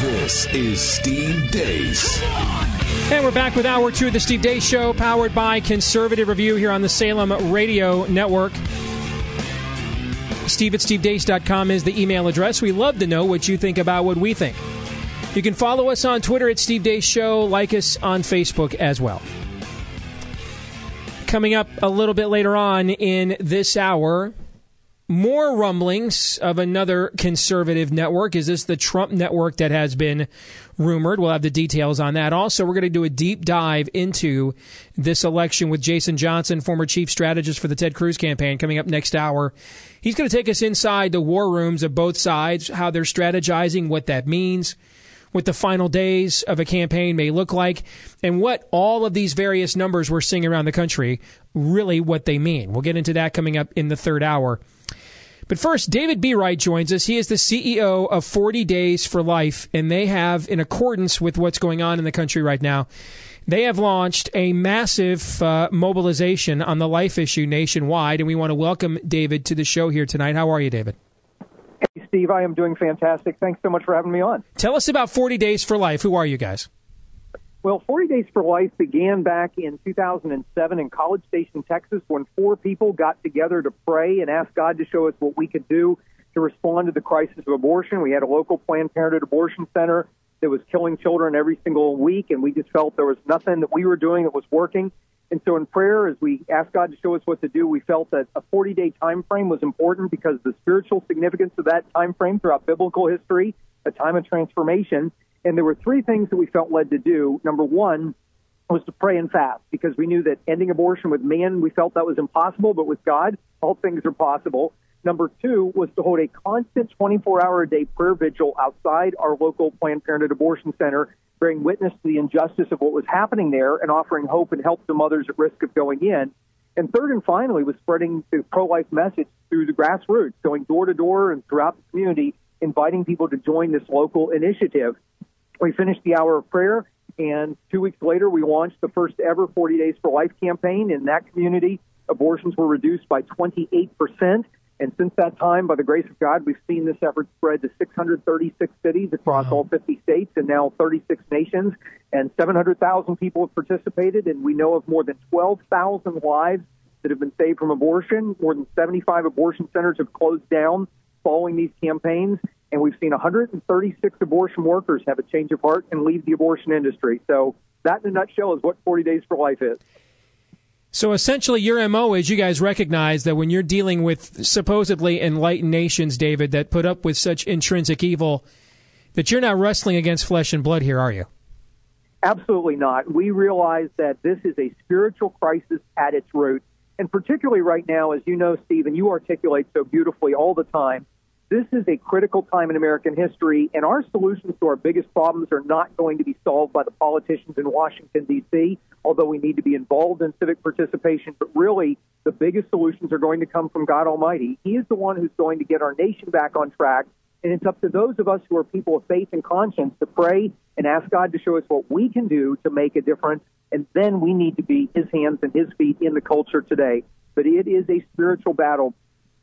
This is Steve Deace. And we're back with hour two of the Steve Deace Show, powered by Conservative Review here on the Salem Radio Network. Steve at stevedeace.com is the email address. We love to know what you think about what we think. You can follow us on Twitter at Steve Deace Show, like us on Facebook as well. Coming up a little bit later on in this hour, more rumblings of another conservative network. Is this the Trump network that has been rumored? We'll have the details on that. Also, we're going to do a deep dive into this election with Jason Johnson, former chief strategist for the Ted Cruz campaign, coming up next hour. He's going to take us inside the war rooms of both sides, how they're strategizing, what that means, what the final days of a campaign may look like, and what all of these various numbers we're seeing around the country really what they mean. We'll get into that coming up in the third hour. But first, David Bereit joins us. He is the CEO of 40 Days for Life, and they have, in accordance with what's going on in the country right now, they have launched a massive uh, mobilization on the life issue nationwide. And we want to welcome David to the show here tonight. How are you, David? Hey, Steve, I am doing fantastic. Thanks so much for having me on. Tell us about 40 Days for Life. Who are you guys? Well, 40 Days for Life began back in 2007 in College Station, Texas, when four people got together to pray and ask God to show us what we could do to respond to the crisis of abortion. We had a local Planned Parenthood abortion center that was killing children every single week, and we just felt there was nothing that we were doing that was working. And so, in prayer, as we asked God to show us what to do, we felt that a 40-day time frame was important because the spiritual significance of that time frame throughout biblical history, a time of transformation. And there were three things that we felt led to do. Number one was to pray and fast because we knew that ending abortion with man, we felt that was impossible, but with God, all things are possible. Number two was to hold a constant 24 hour a day prayer vigil outside our local Planned Parenthood abortion center, bearing witness to the injustice of what was happening there and offering hope and help to mothers at risk of going in. And third and finally was spreading the pro life message through the grassroots, going door to door and throughout the community, inviting people to join this local initiative. We finished the hour of prayer, and two weeks later, we launched the first ever 40 Days for Life campaign. In that community, abortions were reduced by 28%. And since that time, by the grace of God, we've seen this effort spread to 636 cities across all 50 states and now 36 nations. And 700,000 people have participated, and we know of more than 12,000 lives that have been saved from abortion. More than 75 abortion centers have closed down following these campaigns and we've seen 136 abortion workers have a change of heart and leave the abortion industry. So that, in a nutshell, is what 40 Days for Life is. So essentially, your MO is you guys recognize that when you're dealing with supposedly enlightened nations, David, that put up with such intrinsic evil, that you're not wrestling against flesh and blood here, are you? Absolutely not. We realize that this is a spiritual crisis at its root. And particularly right now, as you know, Steve, and you articulate so beautifully all the time, this is a critical time in American history, and our solutions to our biggest problems are not going to be solved by the politicians in Washington, D.C., although we need to be involved in civic participation. But really, the biggest solutions are going to come from God Almighty. He is the one who's going to get our nation back on track, and it's up to those of us who are people of faith and conscience to pray and ask God to show us what we can do to make a difference, and then we need to be His hands and His feet in the culture today. But it is a spiritual battle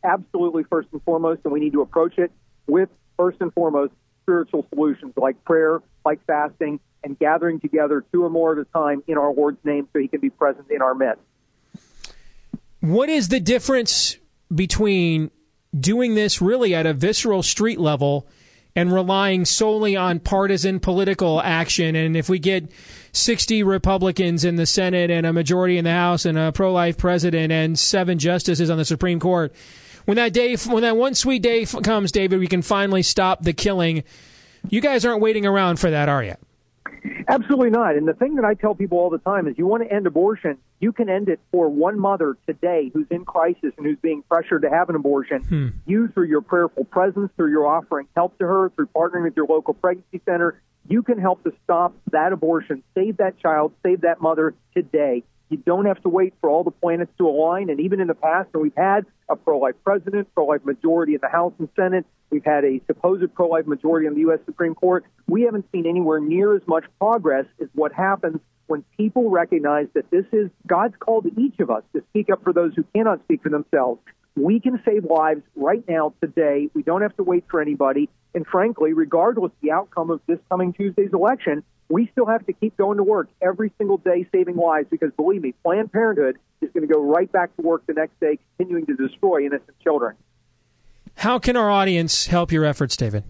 absolutely first and foremost, and we need to approach it with first and foremost spiritual solutions like prayer, like fasting, and gathering together two or more at a time in our Lord's name so He can be present in our midst. What is the difference between doing this really at a visceral street level and relying solely on partisan political action. And if we get 60 Republicans in the Senate and a majority in the House and a pro life president and seven justices on the Supreme Court, when that day, when that one sweet day comes, David, we can finally stop the killing. You guys aren't waiting around for that, are you? Absolutely not. And the thing that I tell people all the time is you want to end abortion, you can end it for one mother today who's in crisis and who's being pressured to have an abortion. Hmm. You, through your prayerful presence, through your offering help to her, through partnering with your local pregnancy center, you can help to stop that abortion, save that child, save that mother today. You don't have to wait for all the planets to align. And even in the past, when we've had a pro-life president, pro-life majority in the House and Senate, we've had a supposed pro-life majority in the U.S. Supreme Court, we haven't seen anywhere near as much progress as what happens when people recognize that this is God's call to each of us to speak up for those who cannot speak for themselves. We can save lives right now, today. We don't have to wait for anybody. And frankly, regardless of the outcome of this coming Tuesday's election, we still have to keep going to work every single day saving lives because believe me, Planned Parenthood is going to go right back to work the next day, continuing to destroy innocent children. How can our audience help your efforts, David?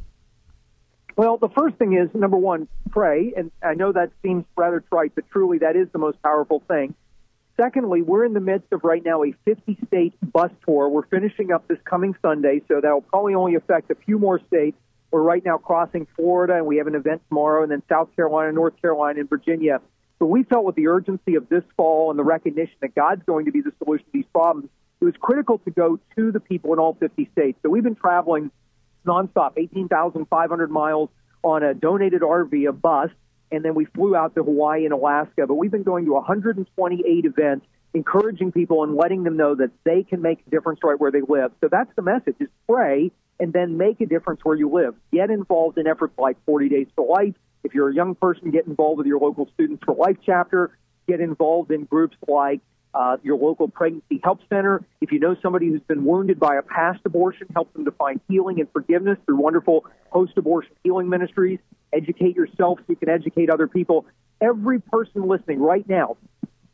Well, the first thing is number one, pray. And I know that seems rather trite, but truly that is the most powerful thing. Secondly, we're in the midst of right now a 50 state bus tour. We're finishing up this coming Sunday, so that will probably only affect a few more states. We're right now crossing Florida, and we have an event tomorrow, and then South Carolina, North Carolina, and Virginia. So we felt with the urgency of this fall and the recognition that God's going to be the solution to these problems, it was critical to go to the people in all 50 states. So we've been traveling nonstop, 18,500 miles on a donated RV, a bus, and then we flew out to Hawaii and Alaska. But we've been going to 128 events, encouraging people and letting them know that they can make a difference right where they live. So that's the message: is pray and then make a difference where you live. Get involved in efforts like 40 Days for Life. If you're a young person, get involved with your local Students for Life chapter. Get involved in groups like uh, your local pregnancy help center. If you know somebody who's been wounded by a past abortion, help them to find healing and forgiveness through wonderful post abortion healing ministries. Educate yourself so you can educate other people. Every person listening right now,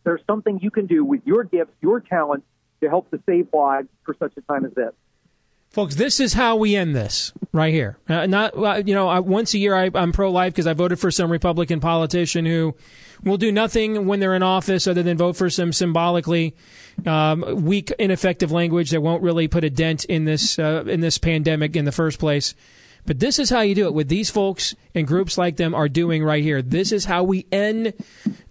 there's something you can do with your gifts, your talents to help to save lives for such a time as this. Folks, this is how we end this right here. Uh, not, uh, you know, I, once a year I, I'm pro life because I voted for some Republican politician who will do nothing when they're in office other than vote for some symbolically um, weak, ineffective language that won't really put a dent in this uh, in this pandemic in the first place. But this is how you do it with these folks and groups like them are doing right here. This is how we end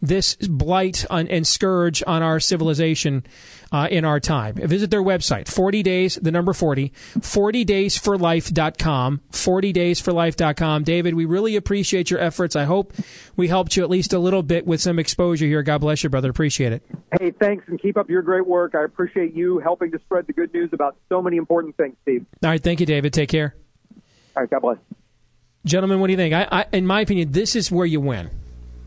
this blight on, and scourge on our civilization uh, in our time. Visit their website, 40 days, the number 40, 40daysforlife.com, 40daysforlife.com. David, we really appreciate your efforts. I hope we helped you at least a little bit with some exposure here. God bless you, brother. Appreciate it. Hey, thanks, and keep up your great work. I appreciate you helping to spread the good news about so many important things, Steve. All right. Thank you, David. Take care. All right. God bless. Gentlemen, what do you think? I, I, in my opinion, this is where you win,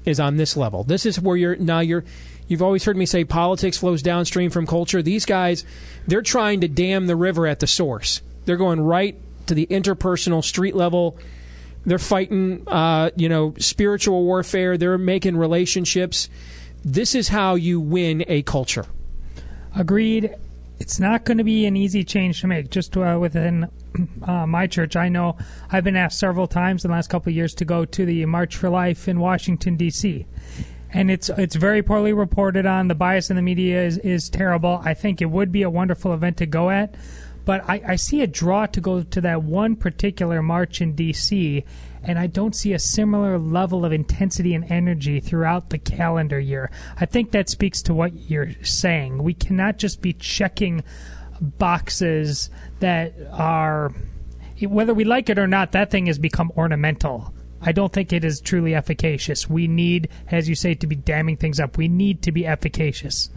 is on this level. This is where you're now you're. You've always heard me say politics flows downstream from culture. These guys, they're trying to dam the river at the source. They're going right to the interpersonal street level. They're fighting, uh, you know, spiritual warfare. They're making relationships. This is how you win a culture. Agreed. It's not going to be an easy change to make. Just uh, within uh, my church, I know I've been asked several times in the last couple of years to go to the March for Life in Washington D.C. And it's it's very poorly reported on. The bias in the media is, is terrible. I think it would be a wonderful event to go at, but I, I see a draw to go to that one particular march in D.C and I don't see a similar level of intensity and energy throughout the calendar year. I think that speaks to what you're saying. We cannot just be checking boxes that are, whether we like it or not, that thing has become ornamental. I don't think it is truly efficacious. We need, as you say, to be damming things up. We need to be efficacious.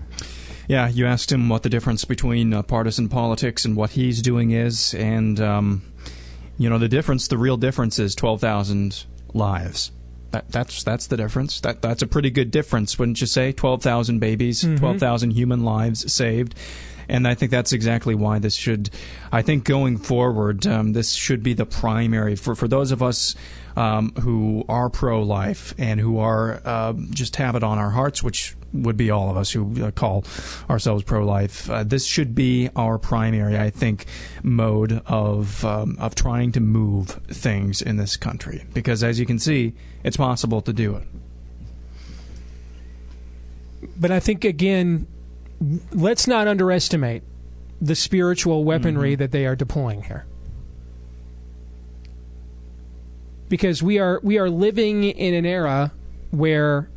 Yeah, you asked him what the difference between uh, partisan politics and what he's doing is, and um, you know the difference. The real difference is twelve thousand lives. That, that's that's the difference. That that's a pretty good difference, wouldn't you say? Twelve thousand babies, Mhm. twelve thousand human lives saved. And I think that's exactly why this should, I think going forward, um, this should be the primary for, for those of us um, who are pro life and who are uh, just have it on our hearts, which would be all of us who uh, call ourselves pro life. Uh, this should be our primary, I think, mode of, um, of trying to move things in this country. Because as you can see, it's possible to do it. But I think, again, let's not underestimate the spiritual weaponry that they are deploying here. Because we are we are living in an era where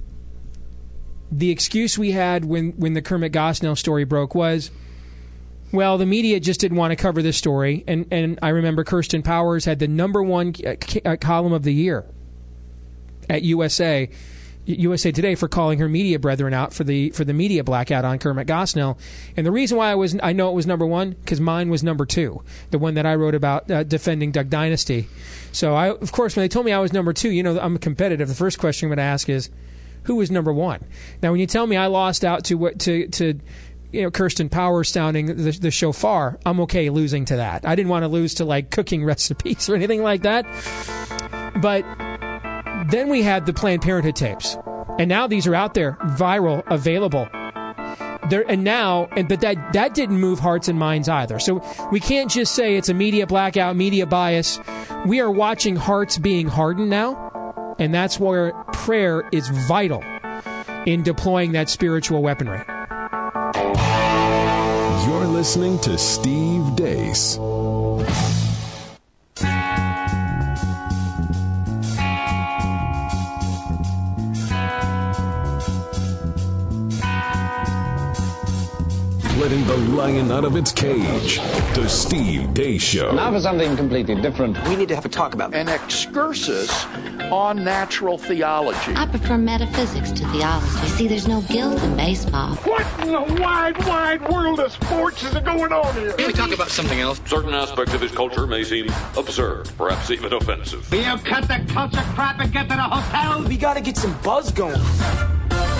the excuse we had when, when the Kermit Gosnell story broke was, well, the media just didn't want to cover this story. And, and I remember Kirsten Powers had the number one uh, c- uh, column of the year at USA. USA Today for calling her media brethren out for the for the media blackout on Kermit Gosnell, and the reason why I was I know it was number one because mine was number two, the one that I wrote about uh, defending Duck Dynasty. So I, of course, when they told me I was number two, you know, I'm competitive. The first question I'm going to ask is, who was number one? Now, when you tell me I lost out to what to to you know Kirsten Powers sounding the, the shofar, I'm okay losing to that. I didn't want to lose to like cooking recipes or anything like that. But then we had the Planned Parenthood tapes, and now these are out there, viral, available. There and now, and but that that didn't move hearts and minds either. So we can't just say it's a media blackout, media bias. We are watching hearts being hardened now, and that's where prayer is vital in deploying that spiritual weaponry. You're listening to Steve Deace. Letting the lion out of its cage. The Steve Deace Show. Now for something completely different. We need to have a talk about An excursus on natural theology. I prefer metaphysics to theology. See, there's no guilt in baseball. What in the wide, wide world of sports is going on here? Can we talk about something else? Certain aspects of his culture may seem absurd, perhaps even offensive. Will you cut the culture crap and get to the hotel? We gotta get some buzz going.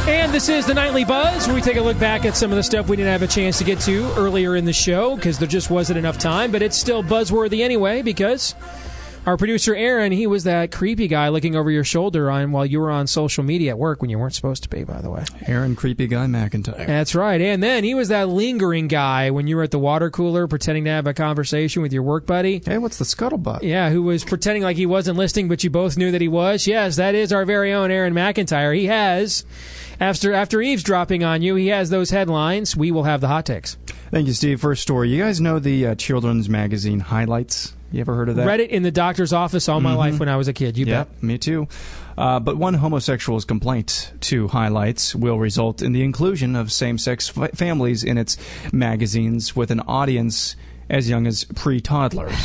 And this is the Nightly Buzz, where we take a look back at some of the stuff we didn't have a chance to get to earlier in the show because there just wasn't enough time, but it's still buzzworthy anyway because our producer Aaron, he was that creepy guy looking over your shoulder on while you were on social media at work when you weren't supposed to be, by the way. Aaron Creepy Guy McIntyre. That's right. And then he was that lingering guy when you were at the water cooler pretending to have a conversation with your work buddy. Hey, what's the scuttlebutt? Yeah, who was pretending like he wasn't listening, but you both knew that he was. Yes, that is our very own Aaron McIntyre. He has, after after eavesdropping on you, he has those headlines. We will have the hot takes. Thank you, Steve. First story. You guys know the uh, children's magazine highlights? You ever heard of that? Read it in the doctor's office all my Mhm. life when I was a kid. You Yep, bet. me too. Uh, but one homosexual's complaint to highlights will result in the inclusion of same-sex f- families in its magazines with an audience as young as pre-toddlers.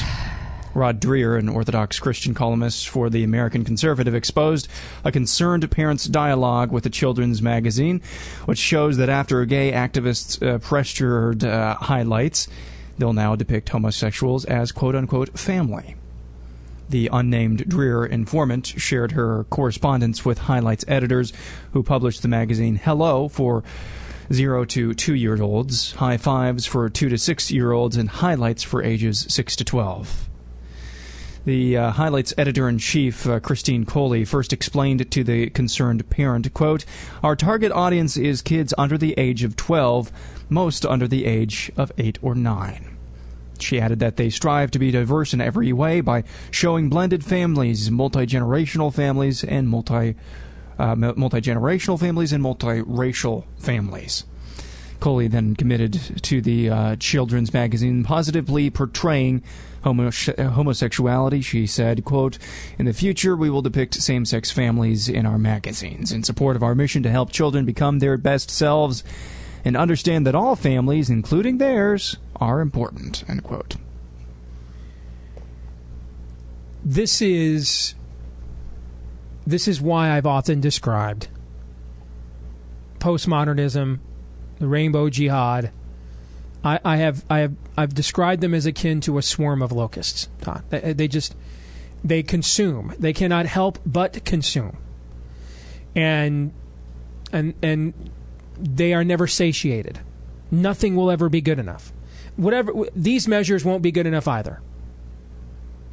Rod Dreher, an Orthodox Christian columnist for the American Conservative, exposed a concerned parents' dialogue with the children's magazine, which shows that after gay activists uh, pressured uh, highlights, they'll now depict homosexuals as quote unquote family. The unnamed Dreher informant shared her correspondence with Highlights editors who published the magazine Hello for 0 to 2 year olds, High Fives for 2 to 6 year olds, and Highlights for ages 6 to 12. The uh, Highlights editor in chief, uh, Christine Cully, first explained to the concerned parent, quote, Our target audience is kids under the age of 12, most under the age of 8 or 9. She added that they strive to be diverse in every way by showing blended families, multi generational families, and multi uh, multi generational families and multiracial families. Cully then committed to the uh, children's magazine positively portraying homo- homosexuality. She said, quote, In the future, we will depict same-sex families in our magazines in support of our mission to help children become their best selves and understand that all families, including theirs, are important, end quote. This is this is why I've often described postmodernism, the rainbow jihad. I, I have I have I've described them as akin to a swarm of locusts. They, they just they consume. They cannot help but consume, and and and they are never satiated. Nothing will ever be good enough. Whatever these measures won't be good enough either.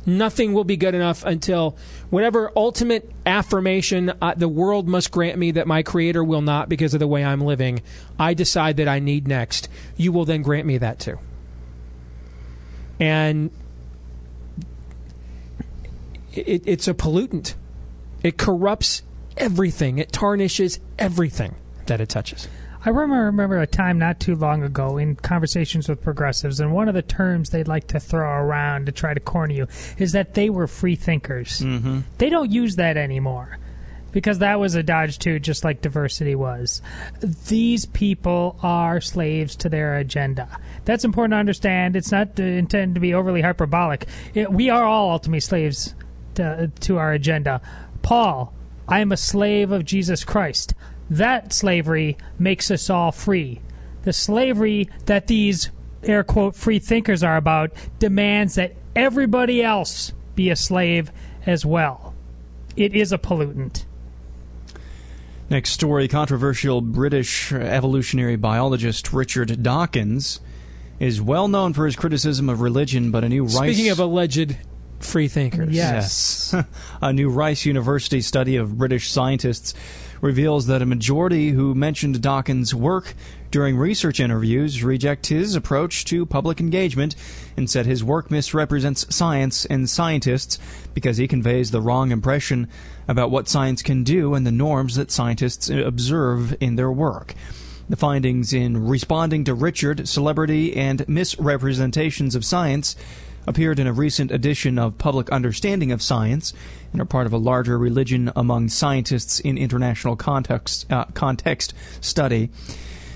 Nothing will be good enough until whatever ultimate affirmation uh, the world must grant me that my creator will not because of the way I'm living, I decide that I need next. You will then grant me that too. And it, it's a pollutant. It corrupts everything. It tarnishes everything that it touches. I remember, remember a time not too long ago in conversations with progressives, and one of the terms they'd like to throw around to try to corner you is that they were free thinkers. Mm-hmm. They don't use that anymore because that was a dodge too, just like diversity was. These people are slaves to their agenda. That's important to understand. It's not intended to be overly hyperbolic. It, we are all ultimately slaves to, to our agenda. Paul, I am a slave of Jesus Christ. That slavery makes us all free. The slavery that these air quote free thinkers are about demands that everybody else be a slave as well. It is a pollutant. Next story controversial British evolutionary biologist Richard Dawkins is well known for his criticism of religion, but a new Rice. Speaking of alleged free thinkers. Yes. a new Rice University study of British scientists reveals that a majority who mentioned Dawkins' work during research interviews reject his approach to public engagement and said his work misrepresents science and scientists because he conveys the wrong impression about what science can do and the norms that scientists observe in their work. The findings in Responding to Richard, Celebrity, and Misrepresentations of Science appeared in a recent edition of Public Understanding of Science and are part of a larger Religion Among Scientists in International Context, uh, context study.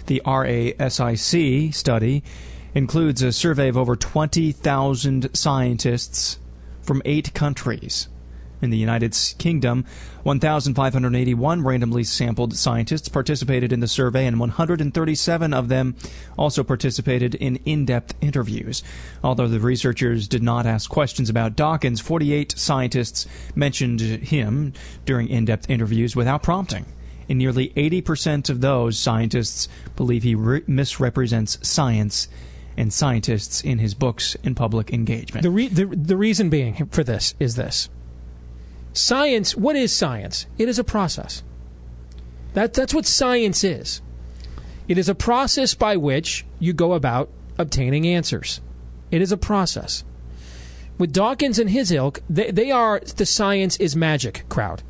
The RASIC study includes a survey of over 20,000 scientists from eight countries. In the United Kingdom, 1,581 randomly sampled scientists participated in the survey, and 137 of them also participated in in depth interviews. Although the researchers did not ask questions about Dawkins, 48 scientists mentioned him during in depth interviews without prompting. And nearly 80% of those scientists believe he re- misrepresents science and scientists in his books and public engagement. The, re- the, the reason being for this is this Science, what is science? It is a process. That, that's what science is. It is a process by which you go about obtaining answers. It is a process. With Dawkins and his ilk, they, they are the science is magic crowd.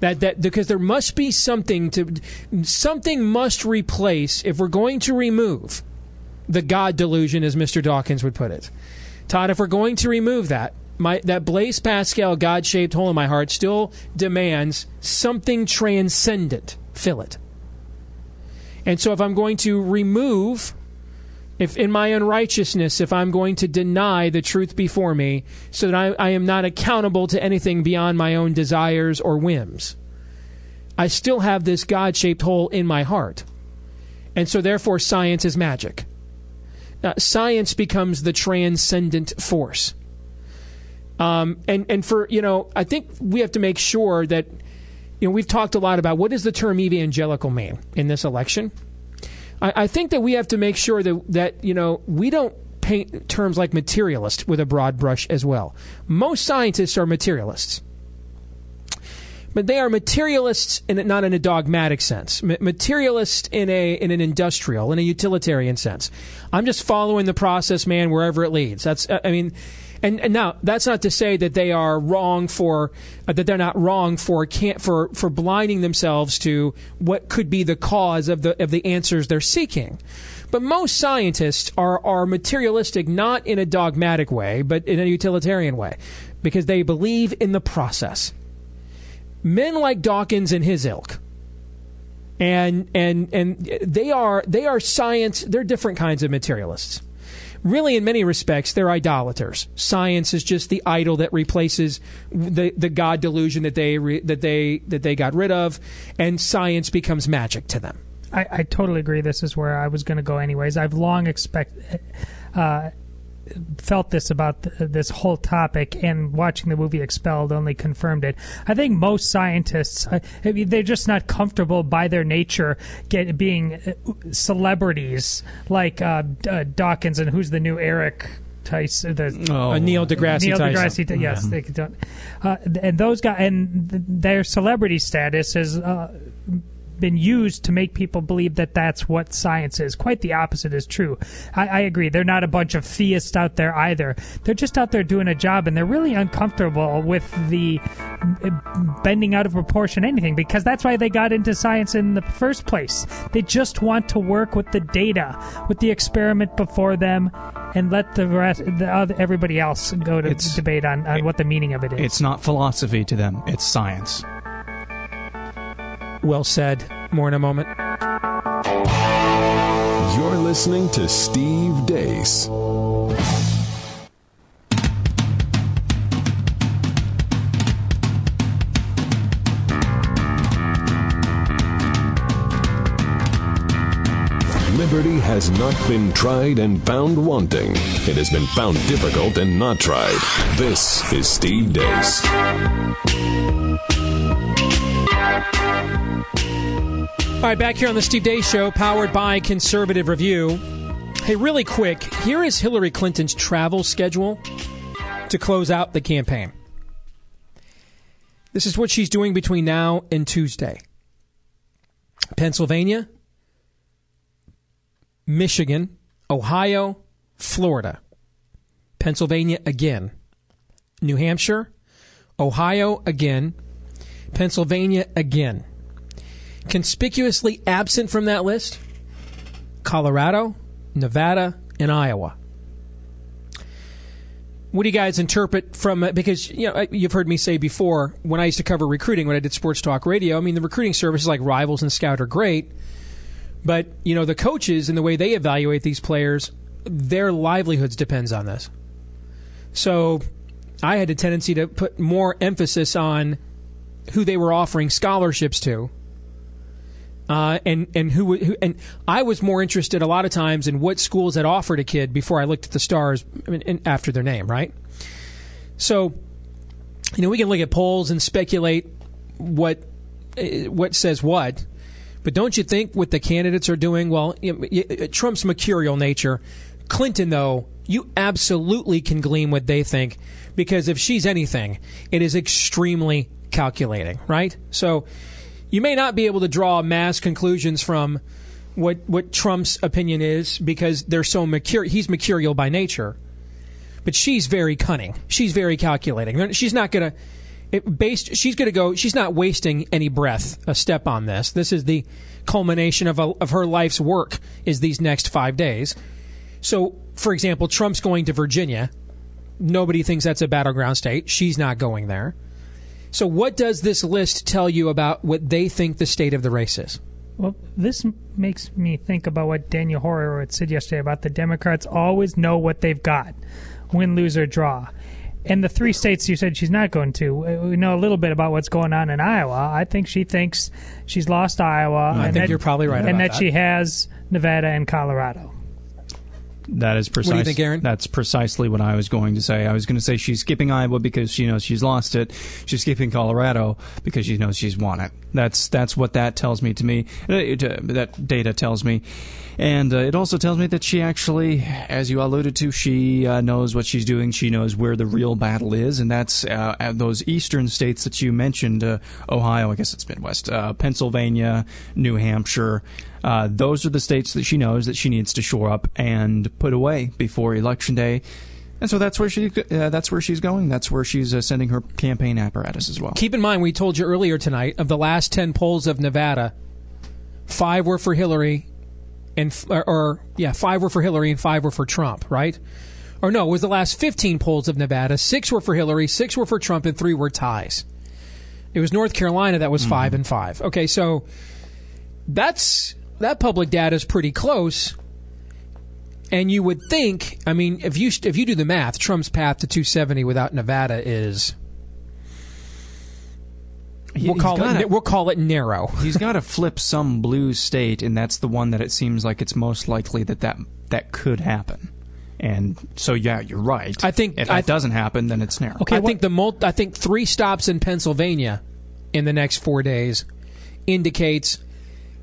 That, that because there must be something to something must replace if we're going to remove the God delusion, as Mr. Dawkins would put it. Todd, if we're going to remove that, my that Blaise Pascal God shaped hole in my heart still demands something transcendent fill it. And so if I'm going to remove if in my unrighteousness, if I'm going to deny the truth before me, so that I, I am not accountable to anything beyond my own desires or whims, I still have this God shaped hole in my heart. And so therefore science is magic. Uh, science becomes the transcendent force. Um, and and for you know, I think we have to make sure that you know we've talked a lot about what does the term evangelical mean in this election. I, I think that we have to make sure that that you know we don't paint terms like materialist with a broad brush as well. Most scientists are materialists. But they are materialists, in not in a dogmatic sense. Ma- materialist in a in an industrial, in a utilitarian sense. I'm just following the process, man, wherever it leads. That's, I mean, and, and now that's not to say that they are wrong for uh, that they're not wrong for can't for for blinding themselves to what could be the cause of the of the answers they're seeking. But most scientists are are materialistic not in a dogmatic way, but in a utilitarian way, because they believe in the process. Men like Dawkins and his ilk and and and they are they are science they're different kinds of materialists really, in many respects, they're idolaters. Science is just the idol that replaces the, the God delusion that they re, that they that they got rid of, and science becomes magic to them. I, I totally agree. This is where I was going to go, anyways. I've long expect. Uh, felt this about th- this whole topic, and watching the movie Expelled only confirmed it. I think most scientists, I, I mean, they're just not comfortable by their nature get being uh, celebrities like uh, uh, Dawkins and who's the new Eric. Tyson, the, Oh. Uh, Neil deGrasse Neil Tyson. deGrasse, yes, Yeah. they could do it. Uh, and those guys, and th- their celebrity status is uh, been used to make people believe that that's what science is. Quite the opposite is true. I, I agree. They're not a bunch of theists out there either. They're just out there doing a job, and they're really uncomfortable with the uh, bending out of proportion anything because that's why they got into science in the first place. They just want to work with the data, with the experiment before them, and let the rest, the other, everybody else go to It's- debate on, on what the meaning of it is. It's not philosophy to them, it's science. Well said. More in a moment. You're listening to Steve Deace. Liberty has not been tried and found wanting. It has been found difficult and not tried. This is Steve Deace. All right, back here on the Steve Deace Show, powered by Conservative Review. Hey, really quick, here is Hillary Clinton's travel schedule to close out the campaign. This is what she's doing between now and Tuesday Pennsylvania, Michigan, Ohio, Florida, Pennsylvania again, New Hampshire, Ohio again, Pennsylvania again. Conspicuously absent from that list Colorado, Nevada, and Iowa. What do you guys interpret from uh, because you know you've heard me say before when I used to cover recruiting when I did sports talk radio. I mean the recruiting services like Rivals and Scout are great, but you know the coaches and the way they evaluate these players, their livelihoods depends on this. So I had a tendency to put more emphasis on who they were offering scholarships to uh, and and who, who and I was more interested a lot of times in what schools had offered a kid before I looked at the stars I mean, after their name, right? So, you know, we can look at polls and speculate what eh, what says what, but don't you think what the candidates are doing? Well, Trump's mercurial nature, Clinton though, you absolutely can glean what they think because if she's anything, it is extremely calculating, right? So you may not be able to draw mass conclusions from what what Trump's opinion is because they're so mercurial. He's mercurial by nature, but she's very cunning. She's very calculating. She's not gonna. It based, she's to go. She's not wasting any breath a step on this. This is the culmination of a, of her life's work. Is these next five days? So, for example, Trump's going to Virginia. Nobody thinks that's a battleground state. She's not going there. So, what does this list tell you about what they think the state of the race is? Well, this makes me think about what Daniel Horowitz said yesterday about the Democrats always know what they've got win, lose, or draw. And the three states you said she's not going to, we know a little bit about what's going on in Iowa. I think she thinks she's lost Iowa. I and think that, you're probably right And about that, that. she has Nevada and Colorado. That is do you think, Aaron? That's precisely what I was going to say. I was going to say she's skipping Iowa because she knows she's lost it. She's skipping Colorado because she knows she's won it. That's that's what that tells me to me. Uh, uh, that data tells me, and uh, it also tells me that she actually, as you alluded to, she uh, knows what she's doing. She knows where the real battle is, and that's uh, those eastern states that you mentioned: uh, Ohio, I guess it's Midwest, uh, Pennsylvania, New Hampshire. Uh, those are the states that she knows that she needs to shore up and put away before election day. And so that's where she uh, that's where she's going. That's where she's uh, sending her campaign apparatus as well. Keep in mind, we told you earlier tonight of the last 10 polls of Nevada, five were for Hillary, and f- or, or yeah, five were for Hillary and five were for Trump, right? Or no, it was the last 15 polls of Nevada. Six were for Hillary, six were for Trump, and three were ties. It was North Carolina that was five and five. Okay, so that's that public data is pretty close. And you would think, I mean, if you if you do the math, Trump's path to 270 without Nevada is we'll he's call gotta- it we'll call it narrow. He's got to flip some blue state, and that's the one that it seems like it's most likely that that, that could happen. And so, yeah, you're right. I think if that I- doesn't happen, then it's narrow. Okay, I think the mul- I think three stops in Pennsylvania in the next four days indicates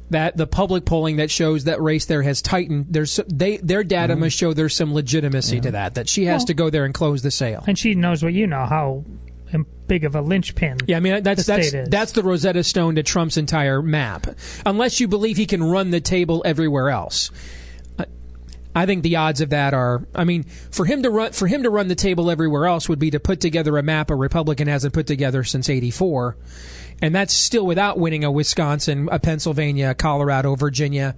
that the public polling that shows that race there has tightened. There's they their data Mm-hmm. must show there's some legitimacy to that. That she has Well- to go there and close the sale. And she knows what you know how um, big of a linchpin. Yeah, I mean that's the that's that's the Rosetta Stone to Trump's entire map. Unless you believe he can run the table everywhere else. I- think the odds of that are I mean for him to run for him to run the table everywhere else would be to put together a map a Republican hasn't put together since 84 and that's still without winning a Wisconsin, a Pennsylvania, Colorado, Virginia.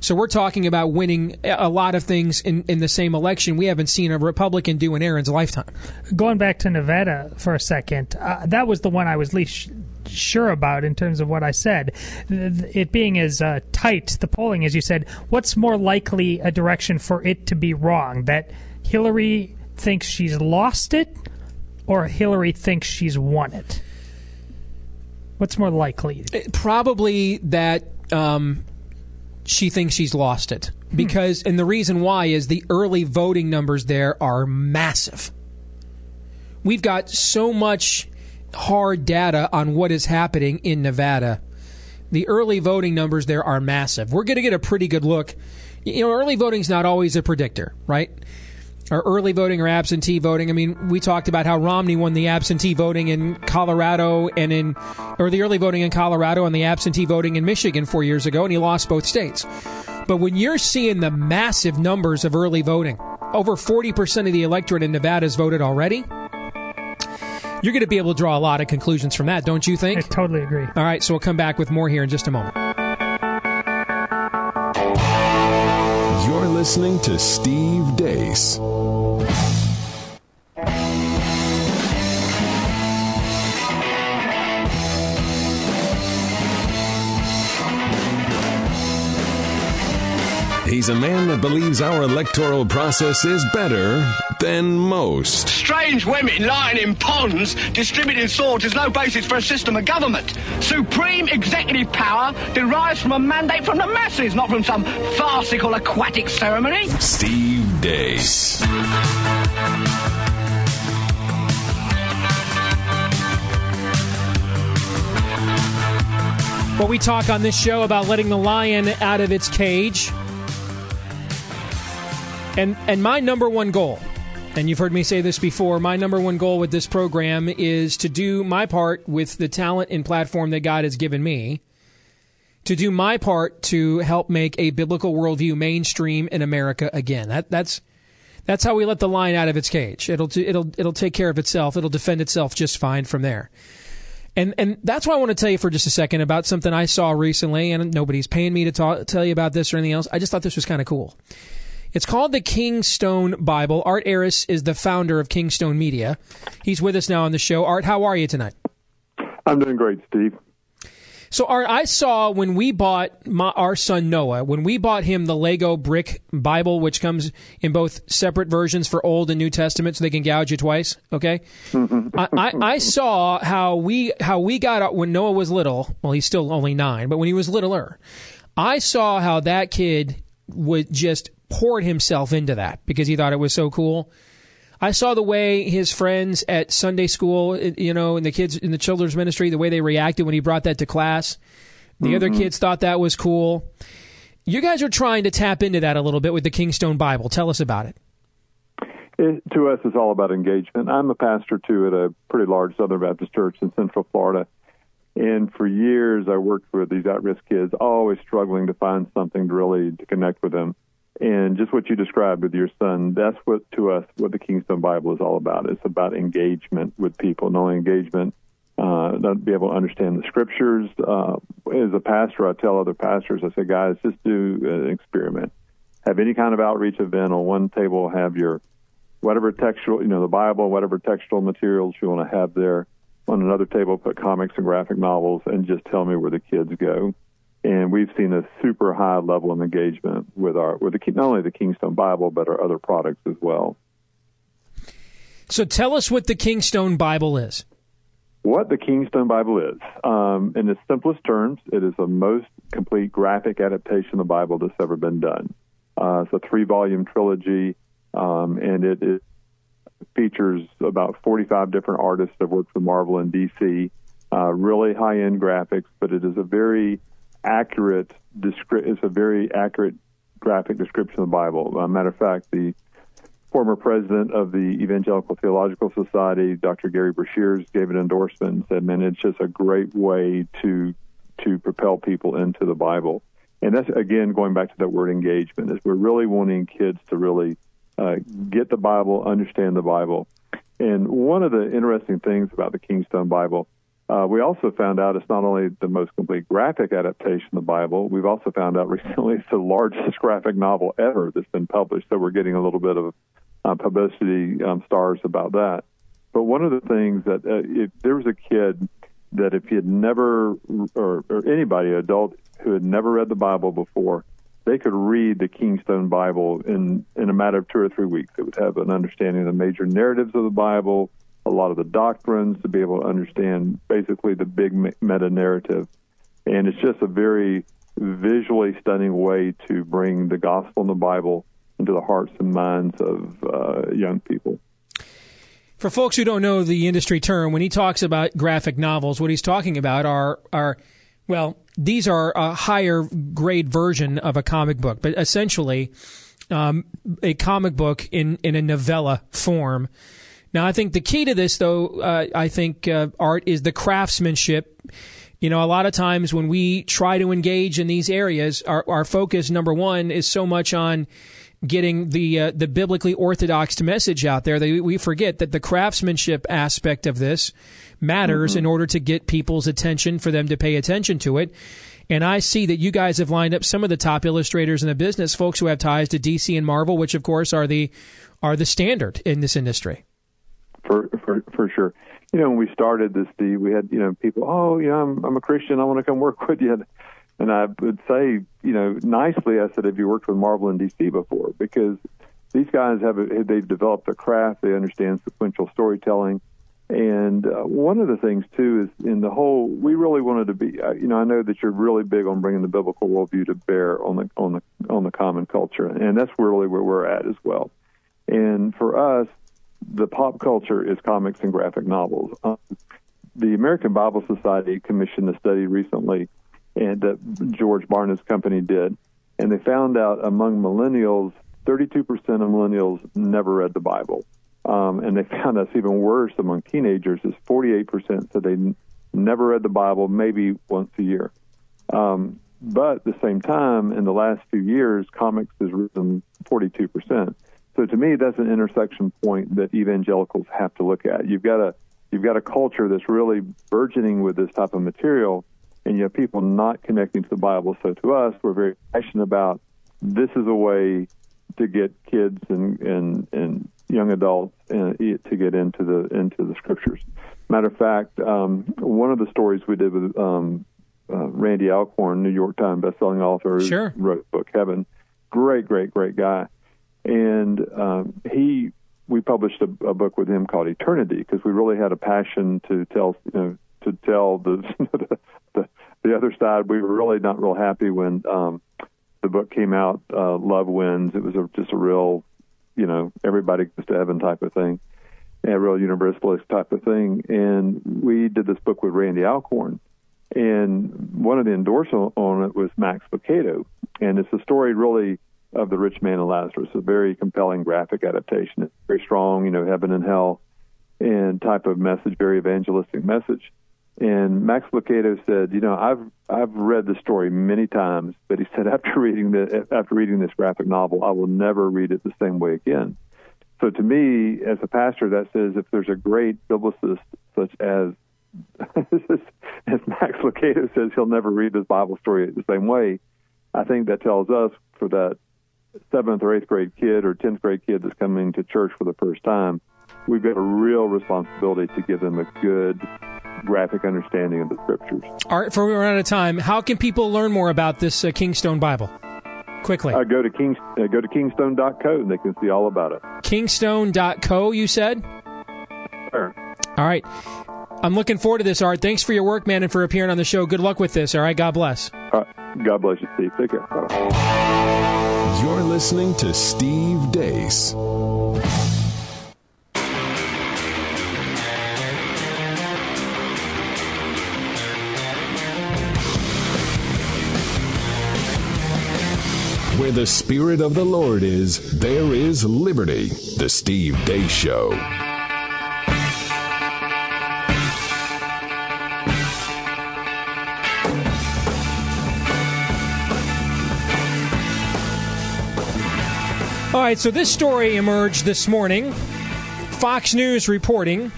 So we're talking about winning a lot of things in, in the same election we haven't seen a Republican do in Aaron's lifetime. Going back to Nevada for a second, uh, that was the one I was least sure about in terms of what I said. It being as uh, tight, the polling, as you said, what's more likely a direction for it to be wrong? That Hillary thinks she's lost it, or Hillary thinks she's won it? What's more likely? probably that um, she thinks she's lost it because, and the reason why is the early voting numbers there are massive. We've got so much hard data on what is happening in Nevada. The early voting numbers there are massive. We're going to get a pretty good look. You know, early voting's not always a predictor, right? Or early voting or absentee voting. I mean, we talked about how Romney won the absentee voting in Colorado and in, or the early voting in Colorado and the absentee voting in Michigan four years ago, and he lost both states. But when you're seeing the massive numbers of early voting, over 40% of the electorate in Nevada has voted already, you're going to be able to draw a lot of conclusions from that, don't you think? I totally agree. All right, so we'll come back with more here in just a moment. You're listening to Steve Deace. He's a man that believes our electoral process is better than most. Strange women lying in ponds distributing swords is no basis for a system of government. Supreme executive power derives from a mandate from the masses, not from some farcical aquatic ceremony. Steve Deace. Well, we talk on this show about letting the lion out of its cage. And and my number one goal, and you've heard me say this before, my number one goal with this program is to do my part with the talent and platform that God has given me. To do my part to help make a biblical worldview mainstream in America again. That that's that's how we let the lion out of its cage. It'll it'll it'll take care of itself. It'll defend itself just fine from there. And and that's why I want to tell you for just a second about something I saw recently, and nobody's paying me to talk, tell you about this or anything else. I just thought this was kind of cool. It's called the Kingstone Bible. Art Ayris is the founder of Kingstone Media. He's with us now on the show. Art, how are you tonight? I'm doing great, Steve. So, Art, I saw when we bought my, our son Noah, when we bought him the Lego brick Bible, which comes in both separate versions for Old and New Testament, so they can gouge you twice. Okay, mm-hmm. I, I, I saw how we how we got when Noah was little. Well, he's still only nine, but when he was littler, I saw how that kid would just poured himself into that because he thought it was so cool. I saw the way his friends at Sunday school, you know, and the kids in the children's ministry, the way they reacted when he brought that to class. The other Mhm. kids thought that was cool. You guys are trying to tap into that a little bit with the Kingstone Bible. Tell us about it. It, to us, it's all about engagement. I'm a pastor too at a pretty large Southern Baptist church in Central Florida, and for years I worked with these at-risk kids, always struggling to find something to really to connect with them. And just what you described with your son, that's what to us what the Kingstone Bible is all about. It's about engagement with people, not only engagement, uh, not be able to understand the scriptures. Uh, as a pastor, I tell other pastors, I say, guys, just do an experiment. Have any kind of outreach event on one table, have your whatever textual, you know, the Bible, whatever textual materials you want to have there. On another table, put comics and graphic novels, and just tell me where the kids go. And we've seen a super high level of engagement with our with the not only the Kingstone Bible but our other products as well. So tell us what the Kingstone Bible is. What the Kingstone Bible is, um, in its simplest terms, it is the most complete graphic adaptation of the Bible that's ever been done. Uh, it's a three-volume trilogy. um, and it, it features about 45 different artists that have worked for Marvel and DC. Uh, really high end graphics, but it is a very accurate descri- It's a very accurate graphic description of the Bible. Matter of fact, the former president of the Evangelical Theological Society, Dr. Gerry Breshears, gave an endorsement and said, "Man, it's just a great way to to propel people into the Bible." And that's again going back to that word engagement. Is we're really wanting kids to really uh, get the Bible, understand the Bible. And one of the interesting things about the Kingstone Bible, uh, we also found out it's not only the most complete graphic adaptation of the Bible, we've also found out recently it's the largest graphic novel ever that's been published. So we're getting a little bit of uh, publicity um, stars about that. But one of the things that uh, if there was a kid that if he had never, or, or anybody, adult who had never read the Bible before, they could read the Kingstone Bible in in a matter of two or three weeks. It would have an understanding of the major narratives of the Bible, a lot of the doctrines, to be able to understand basically the big meta narrative. And it's just a very visually stunning way to bring the gospel and the Bible into the hearts and minds of uh, young people. For folks who don't know the industry term, when he talks about graphic novels, what he's talking about are are well, these are a higher grade version of a comic book, but essentially um, a comic book in, in a novella form. Now, I think the key to this, though, uh, I think uh, art is the craftsmanship. You know, a lot of times when we try to engage in these areas, our, our focus, number one, is so much on getting the uh, the biblically orthodox message out there that we forget that the craftsmanship aspect of this matters mm-hmm. in order to get people's attention for them to pay attention to it. And I see that you guys have lined up some of the top illustrators in the business, folks who have ties to DC and Marvel, which of course are the are the standard in this industry. For for for sure. You know, when we started this, Steve, we had you know people. Oh, you know, I'm I'm a Christian. I want to come work with you. And I would say, you know, nicely, I said, have you worked with Marvel and DC before? Because these guys have a, they've developed a craft. They understand sequential storytelling. And uh, one of the things too is in the whole, we really wanted to be, uh, you know, I know that you're really big on bringing the biblical worldview to bear on the on the on the common culture, and that's really where we're at as well. And for us, the pop culture is comics and graphic novels. Um, the American Bible Society commissioned a study recently and that George Barna's company did, and they found out among millennials, 32% of millennials never read the Bible, um, and they found us even worse among teenagers is 48% said they n- never read the Bible, maybe once a year. Um, but at the same time, in the last few years, comics has risen 42%. So to me, that's an intersection point that evangelicals have to look at. You've got a you've got a culture that's really burgeoning with this type of material, and you have people not connecting to the Bible. So to us, we're very passionate about this is a way to get kids and and, and young adults uh, to get into the into the scriptures. Matter of fact, um, one of the stories we did with um, uh, Randy Alcorn, New York Times bestselling author, sure. wrote the book Heaven. Great, great, great guy, and um, he we published a, a book with him called Eternity because we really had a passion to tell you know to tell the, the the the other side. We were really not real happy when um, the book came out. Uh, Love wins. It was a, just a real, you know, everybody goes to heaven type of thing, a real universalist type of thing. And we did this book with Randy Alcorn, and one of the endorsers on it was Max Lucado, and it's a story really of the rich man and Lazarus. A very compelling graphic adaptation. It's very strong, you know, heaven and hell, and type of message, very evangelistic message. And Max Lucado said, "You know, I've I've read the story many times, but he said after reading the after reading this graphic novel, I will never read it the same way again." So to me, as a pastor, that says if there's a great biblicist such as as Max Lucado says, he'll never read this Bible story the same way. I think that tells us for that seventh or eighth grade kid or tenth grade kid that's coming to church for the first time, we've got a real responsibility to give them a good graphic understanding of the scriptures. All right, for we're out of time, how can people learn more about this uh, Kingstone Bible? Quickly. Uh, go to King, uh, go to kingstone.co and they can see all about it. Kingstone.co, you said? Sure. All right. I'm looking forward to this, Art. Thanks for your work, man, and for appearing on the show. Good luck with this. All right. God bless. God bless you, Steve. Take care. Bye. You're listening to Steve Deace. Where the Spirit of the Lord is, there is liberty. The Steve Deace Show. All right, so this story emerged this morning. Fox News reporting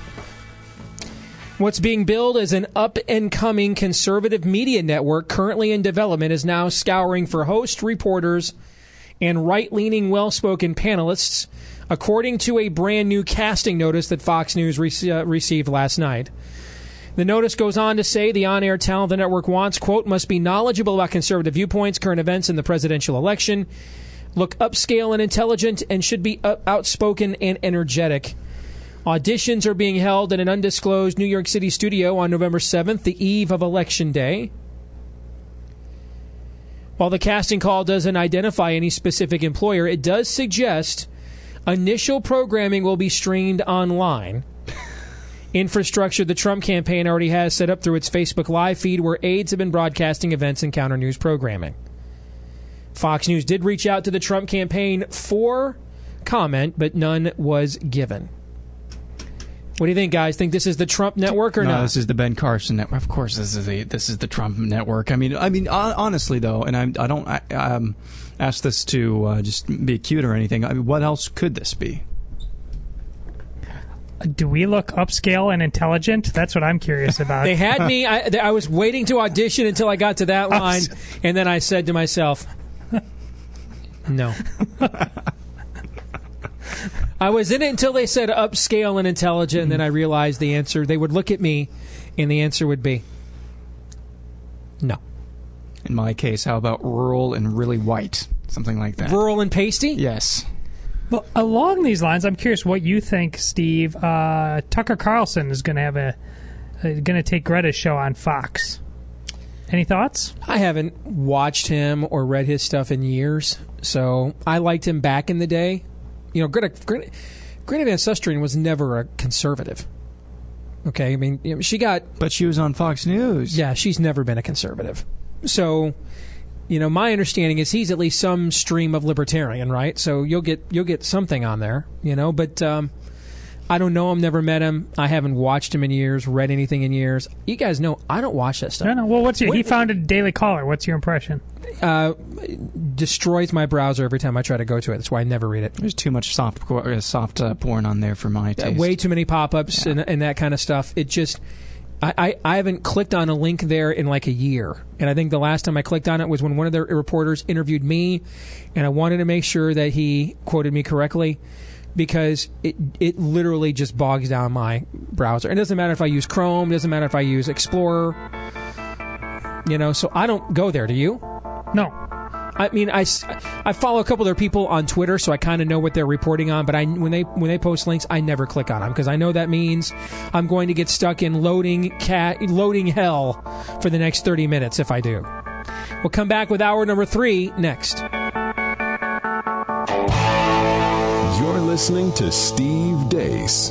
what's being billed as an up and coming conservative media network currently in development is now scouring for host reporters and right leaning, well spoken panelists, according to a brand new casting notice that Fox News re- uh, received last night. The notice goes on to say the on air talent the network wants, quote, must be knowledgeable about conservative viewpoints, current events, and the presidential election, look upscale and intelligent, and should be uh, outspoken and energetic. Auditions are being held in an undisclosed New York City studio on November 7th, the eve of Election Day. While the casting call doesn't identify any specific employer, it does suggest initial programming will be streamed online. Infrastructure the Trump campaign already has set up through its Facebook Live feed, where aides have been broadcasting events and counter news programming. Fox News did reach out to the Trump campaign for comment, but none was given. What do you think, guys? Think this is the Trump network or no, not? this is the Ben Carson network. Of course, this is the this is the Trump network. I mean, I mean, honestly though, and I, I don't I, um, ask this to uh, just be cute or anything. I mean, what else could this be? Do we look upscale and intelligent? That's what I'm curious about. They had me. I, I was waiting to audition until I got to that line, and then I said to myself, "No." I was in it until they said upscale and intelligent, and then I realized the answer. They would look at me, and the answer would be no. In my case, how about rural and really white, something like that? Rural and pasty. Yes. Well, along these lines, I'm curious what you think, Steve. Uh, Tucker Carlson is going to have a uh, going to take Greta's show on Fox. Any thoughts? I haven't watched him or read his stuff in years, so I liked him back in the day. You know, Greta, Greta, Greta Van Susteren was never a conservative. Okay, I mean, you know, she got. But she was on Fox News. Yeah, she's never been a conservative. So, you know, my understanding is he's at least some stream of libertarian, right? So you'll get you'll get something on there, you know. But um, I don't know him, never met him. I haven't watched him in years, read anything in years. You guys know I don't watch that stuff. No, no. Well, what's your? What- he founded Daily Caller. What's your impression? uh, destroys my browser every time I try to go to it. That's why I never read it. There's too much soft por- uh, soft uh, porn on there for my Uh, taste. way too many pop-ups and, and that kind of stuff. It just, I, I, I haven't clicked on a link there in like a year, and I think the last time I clicked on it was when one of the reporters interviewed me, and I wanted to make sure that he quoted me correctly. Because it it literally just bogs down my browser. It doesn't matter if I use Chrome. It doesn't matter if I use Explorer. You know, so I don't go there. Do you? No. I mean, I, I follow a couple of their people on Twitter, so I kind of know what they're reporting on. But I when they when they post links, I never click on them because I know that means I'm going to get stuck in loading cat loading hell for the next 30 minutes if I do. We'll come back with hour number three next. Listening to Steve Deace.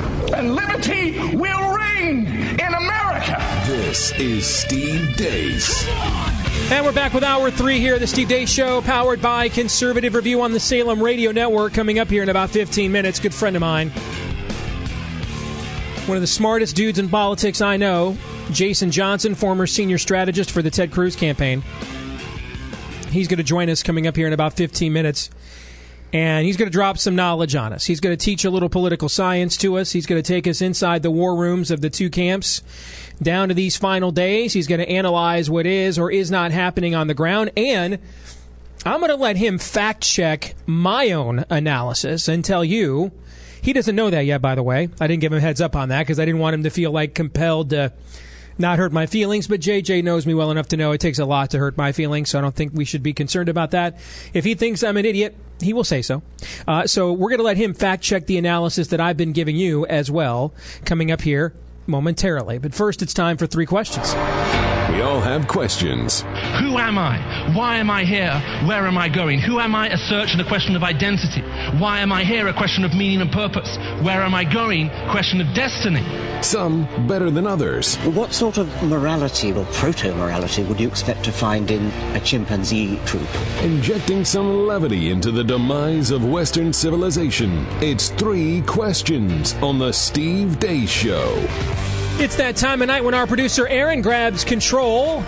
And liberty will reign in America. This is Steve Deace. And we're back with hour three here, the Steve Deace Show, powered by Conservative Review on the Salem Radio Network. Coming up here in about 15 minutes. Good friend of mine, one of the smartest dudes in politics I know, Jason Johnson, former senior strategist for the Ted Cruz campaign. He's going to join us coming up here in about 15 minutes. And he's going to drop some knowledge on us. He's going to teach a little political science to us. He's going to take us inside the war rooms of the two camps down to these final days. He's going to analyze what is or is not happening on the ground. And I'm going to let him fact check my own analysis and tell you. He doesn't know that yet, by the way. I didn't give him a heads up on that because I didn't want him to feel like compelled to not hurt my feelings, but JJ knows me well enough to know it takes a lot to hurt my feelings, so I don't think we should be concerned about that. If he thinks I'm an idiot, he will say so. Uh, so we're going to let him fact check the analysis that I've been giving you as well, coming up here momentarily. But first, it's time for three questions. We all have questions. Who am I? Why am I here? Where am I going? Who am I? A search and a question of identity. Why am I here? A question of meaning and purpose. Where am I going? Question of destiny. Some better than others. What sort of morality or proto morality would you expect to find in a chimpanzee troop? Injecting some levity into the demise of Western civilization. It's three questions on The Steve Deace Show. It's that time of night when our producer Aaron grabs control,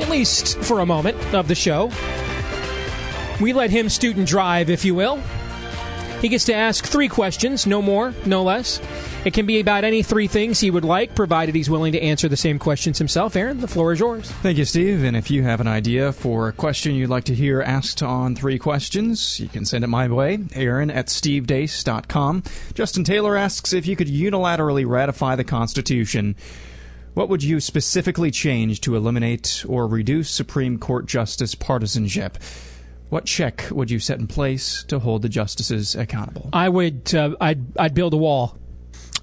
at least for a moment, of the show. We let him student drive, if you will. He gets to ask three questions, no more, no less. It can be about any three things he would like, provided he's willing to answer the same questions himself. Aaron, the floor is yours. Thank you, Steve. And if you have an idea for a question you'd like to hear asked on three questions, you can send it my way, aaron at stevedeace.com. Justin Taylor asks if you could unilaterally ratify the Constitution. What would you specifically change to eliminate or reduce Supreme Court justice partisanship? What check would you set in place to hold the justices accountable? I would. Uh, I'd. I'd build a wall.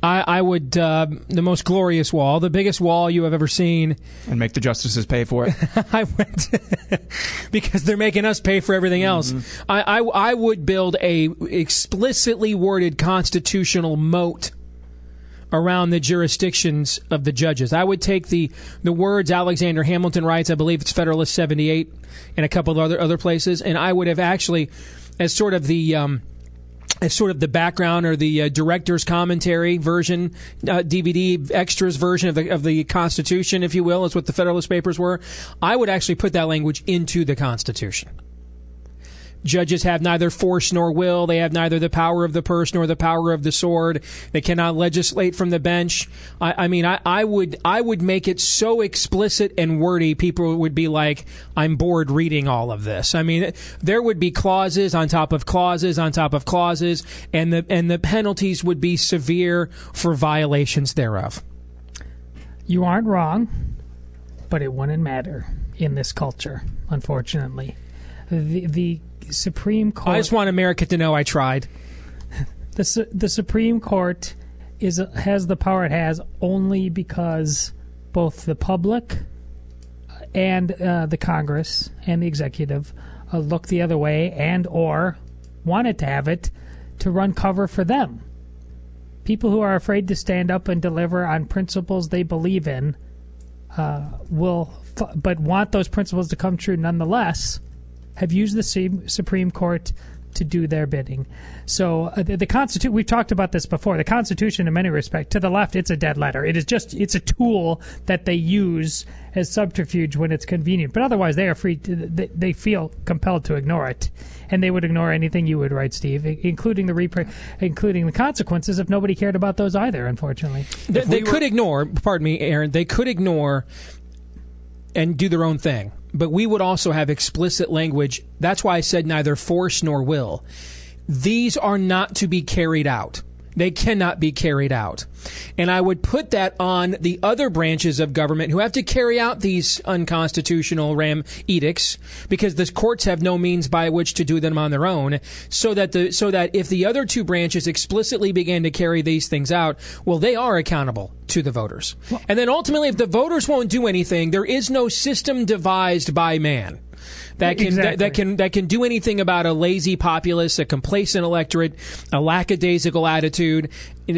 I, I would uh, the most glorious wall, the biggest wall you have ever seen, and make the justices pay for it. I would because they're making us pay for everything else. Mm-hmm. I, I I would build a explicitly worded constitutional moat around the jurisdictions of the judges. I would take the the words Alexander Hamilton writes, I believe it's Federalist 78 and a couple of other other places, and I would have actually as sort of the um, as sort of the background or the uh, director's commentary version, uh, DVD extras version of the of the Constitution, if you will, is what the Federalist Papers were. I would actually put that language into the Constitution. Judges have neither force nor will. They have neither the power of the purse nor the power of the sword. They cannot legislate from the bench. I, I mean, I, I would I would make it so explicit and wordy. People would be like, "I'm bored reading all of this." I mean, there would be clauses on top of clauses on top of clauses, and the and the penalties would be severe for violations thereof. You aren't wrong, but it wouldn't matter in this culture, unfortunately. The the Supreme Court. I just want America to know I tried. The Su- the Supreme Court is has the power it has only because both the public and uh, the Congress and the executive uh, look the other way and or wanted to have it to run cover for them. People who are afraid to stand up and deliver on principles they believe in uh, will, f- but want those principles to come true nonetheless have used the same Supreme Court to do their bidding. So uh, the, the Constitution, we've talked about this before. The Constitution, in many respects, to the left, it's a dead letter. It is just, it's a tool that they use as subterfuge when it's convenient. But otherwise, they are free. To, they, they feel compelled to ignore it, and they would ignore anything you would write, Steve, including the repre- including the consequences if nobody cared about those either. Unfortunately, they, they could ignore. Pardon me, Aaron. They could ignore and do their own thing. But we would also have explicit language. That's why I said neither force nor will. These are not to be carried out. They cannot be carried out. And I would put that on the other branches of government who have to carry out these unconstitutional ram edicts because the courts have no means by which to do them on their own so that the so that if the other two branches explicitly began to carry these things out, well they are accountable to the voters. And then ultimately if the voters won't do anything, there is no system devised by man that can Exactly. that, that can that can do anything about a lazy populace, a complacent electorate, a lackadaisical attitude.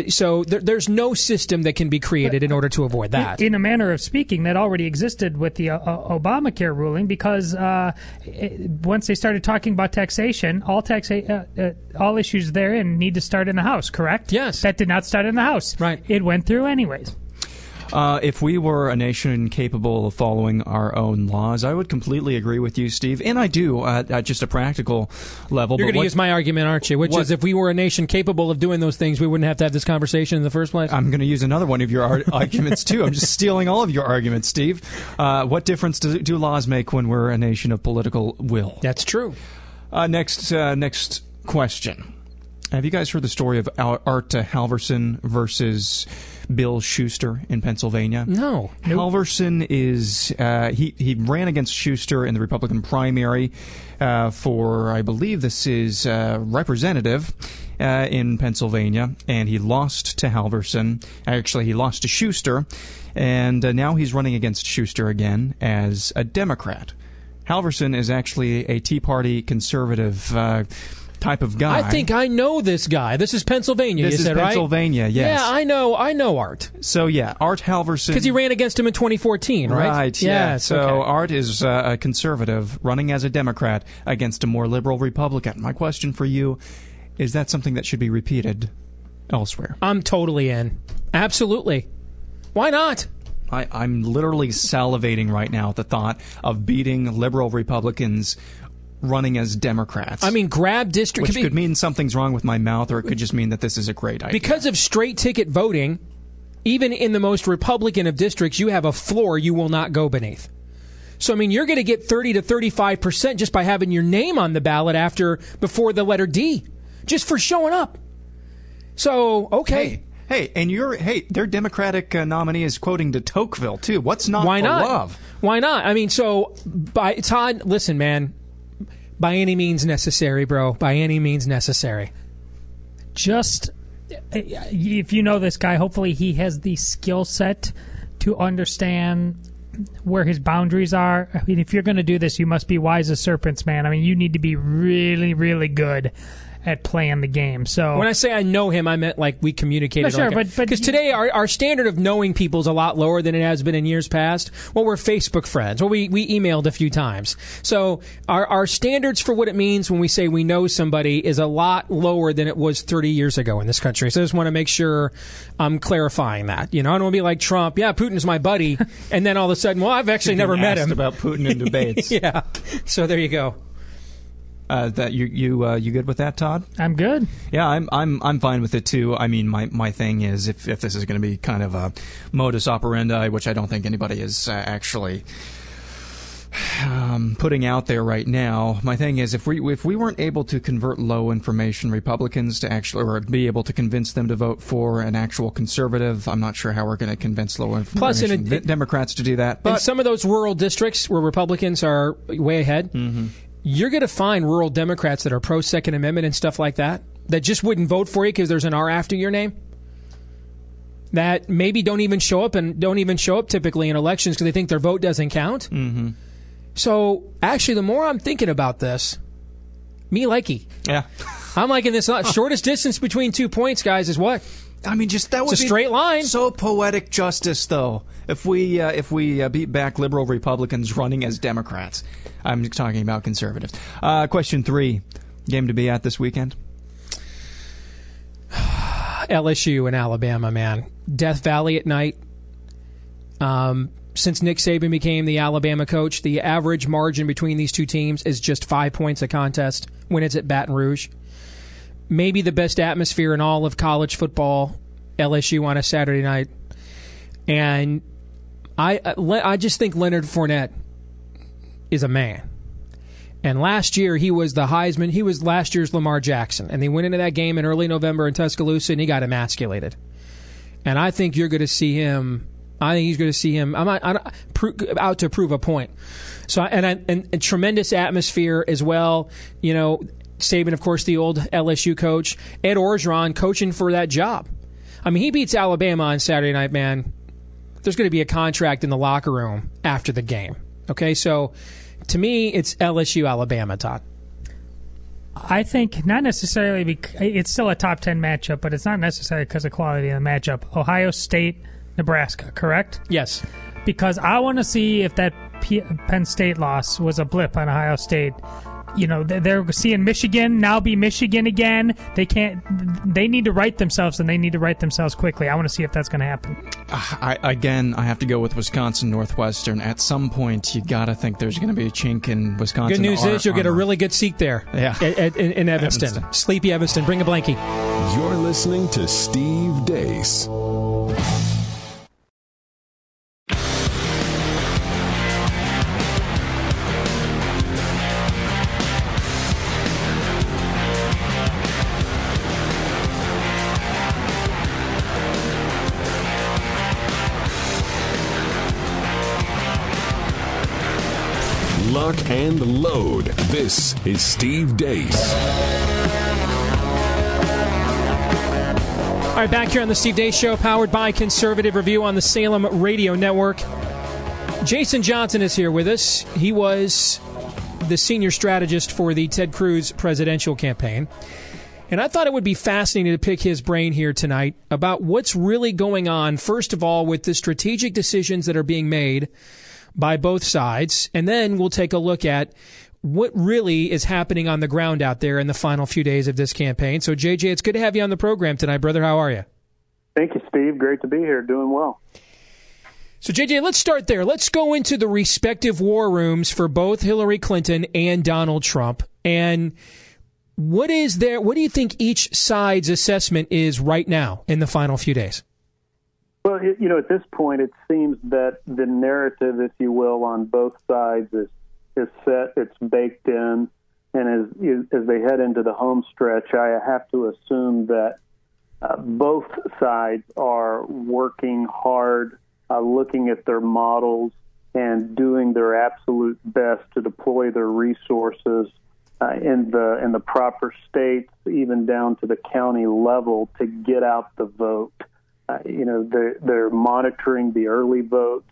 So there, there's no system that can be created in order to avoid that. In a manner of speaking, that already existed with the uh, uh, Obamacare ruling because uh, it, once they started talking about taxation, all taxa- uh, uh, all issues therein need to start in the House. Correct? Yes. That did not start in the House. Right. It went through anyways. Uh, if we were a nation capable of following our own laws, I would completely agree with you, Steve, and I do uh, at just a practical level. You're but going to use my argument, aren't you? Which what- is, if we were a nation capable of doing those things, we wouldn't have to have this conversation in the first place. I'm going to use another one of your ar- arguments too. I'm just stealing all of your arguments, Steve. Uh, what difference do, do laws make when we're a nation of political will? That's true. Uh, next, uh, next question. Have you guys heard the story of Al- Art Halverson versus Bill Shuster in Pennsylvania? No. Halverson is uh, he he ran against Shuster in the Republican primary uh, for I believe this is uh, representative uh, in Pennsylvania, and he lost to Halverson. Actually, he lost to Shuster, and uh, now he's running against Shuster again as a Democrat. Halverson is actually a Tea Party conservative. Type of guy. I think I know this guy. This is Pennsylvania. This is said, right? Pennsylvania, yes. Yeah, I know. I know Art So yeah, Art Halverson. because he ran against him in 2014, right? Right. Yeah. Yes, So okay. Art is uh, a conservative running as a Democrat against a more liberal Republican. My question for you is: that something that should be repeated elsewhere? I'm totally in. Absolutely. Why not? I, I'm literally salivating right now at the thought of beating liberal Republicans running as Democrats. I mean, grab district which could mean something's wrong with my mouth, or it could just mean that this is a great idea. because of straight ticket voting. Even in the most Republican of districts, you have a floor you will not go beneath. So I mean, you're going to get 30 to 35 percent just by having your name on the ballot after before the letter D, just for showing up. So okay. Hey, hey, and your hey, their Democratic uh, nominee is quoting de Tocqueville too. What's not Why to not? love? Why not? I mean, so by Todd, listen, man. By any means necessary, bro. By any means necessary. just eh, if you know this guy, hopefully he has the skill set to understand where his boundaries are. I mean, if you're going to do this, you must be wise as serpents, man. I mean, you need to be really, really good at playing the game. So When I say I know him, I meant like we communicated. No, sure, like but- but because today our, our standard of knowing people is a lot lower than it has been in years past. Well, we're Facebook friends. Well, we we emailed a few times, so our our standards for what it means when we say we know somebody is a lot lower than it was 30 years ago in this country. So I just want to make sure I'm clarifying that. You know, I don't want to be like Trump. Yeah, Putin's my buddy, and then all of a sudden, well, I've actually never met asked him. about Putin in debates. yeah. So there you go. Uh, that you you uh, you good with that, Todd? I'm good. Yeah, I'm I'm I'm fine with it too. I mean, my my thing is if if this is going to be kind of a modus operandi, which I don't think anybody is uh, actually um, putting out there right now. My thing is if we if we weren't able to convert low information Republicans to actually or be able to convince them to vote for an actual conservative, I'm not sure how we're going to convince low information Plus, in a- Democrats to do that. in some of those rural districts where Republicans are way ahead, Mm-hmm. You're going to find rural Democrats that are pro Second Amendment and stuff like that that just wouldn't vote for you because there's an R after your name. That maybe don't even show up and don't even show up typically in elections because they think their vote doesn't count. Mm-hmm. So actually, the more I'm thinking about this, me likey. Yeah. I'm liking this. lot. Shortest distance between two points, guys, is what? I mean, just that would It's a straight line. So poetic justice, though. If we uh, if we uh, beat back liberal Republicans running as Democrats, I'm talking about conservatives. Uh, question three: game to be at this weekend. LSU and Alabama, man. Death Valley at night. Um, since Nick Saban became the Alabama coach, the average margin between these two teams is just five points a contest when it's at Baton Rouge. Maybe the best atmosphere in all of college football, LSU on a Saturday night. And I, uh, I just think Leonard Fournette is a man. And last year he was the Heisman. He was last year's Lamar Jackson, and they went into that game in early November in Tuscaloosa, and he got emasculated. And I think you're going to see him. I think he's going to see him. I'm, not, I'm not out to prove a point. So and, I, and and tremendous atmosphere as well. You know, Saban, of course, the old LSU coach, Ed Orgeron coaching for that job. I mean, he beats Alabama on Saturday night, man. There's going to be a contract in the locker room after the game. Okay, so to me, it's LSU Alabama, Todd. I think not necessarily. Because, it's still a top ten matchup, but it's not necessarily because of quality of the matchup. Ohio State, Nebraska, correct? Yes. Because I want to see if that P- Penn State loss was a blip on Ohio State. You know, they're- they're seeing Michigan now be Michigan again. They can't. They need to right themselves, and they need to right themselves quickly. I want to see if that's going to happen. Ah, I, again, I have to go with Wisconsin Northwestern. At some point, you got to think there's going to be a chink in Wisconsin. Good news ar- is you'll get a really good seat there. Yeah. At, at- in, in Evanston. Evanston. Sleepy Evanston. Bring a blankie. You're listening to Steve Deace. Lock, and load. This is Steve Deace. All right, back here on the Steve Deace Show, powered by Conservative Review on the Salem Radio Network. Jason Johnson is here with us. He was the senior strategist for the Ted Cruz presidential campaign. And I thought it would be fascinating to pick his brain here tonight about what's really going on, first of all, with the strategic decisions that are being made by both sides. And then we'll take a look at what really is happening on the ground out there in the final few days of this campaign. So, JJ, it's good to have you on the program tonight, brother. How are you? Thank you, Steve. Great to be here. Doing well. So, JJ, let's start there. Let's go into the respective war rooms for both Hillary Clinton and Donald Trump. And what is there? What do you think each side's assessment is right now in the final few days? Well, you know, at this point, it seems that the narrative, if you will, on both sides is is set, it's baked in, and as as they head into the home stretch, I have to assume that uh, both sides are working hard, uh, looking at their models, and doing their absolute best to deploy their resources uh, in the in the proper states, even down to the county level, to get out the vote. Uh, you know, they're, they're monitoring the early votes.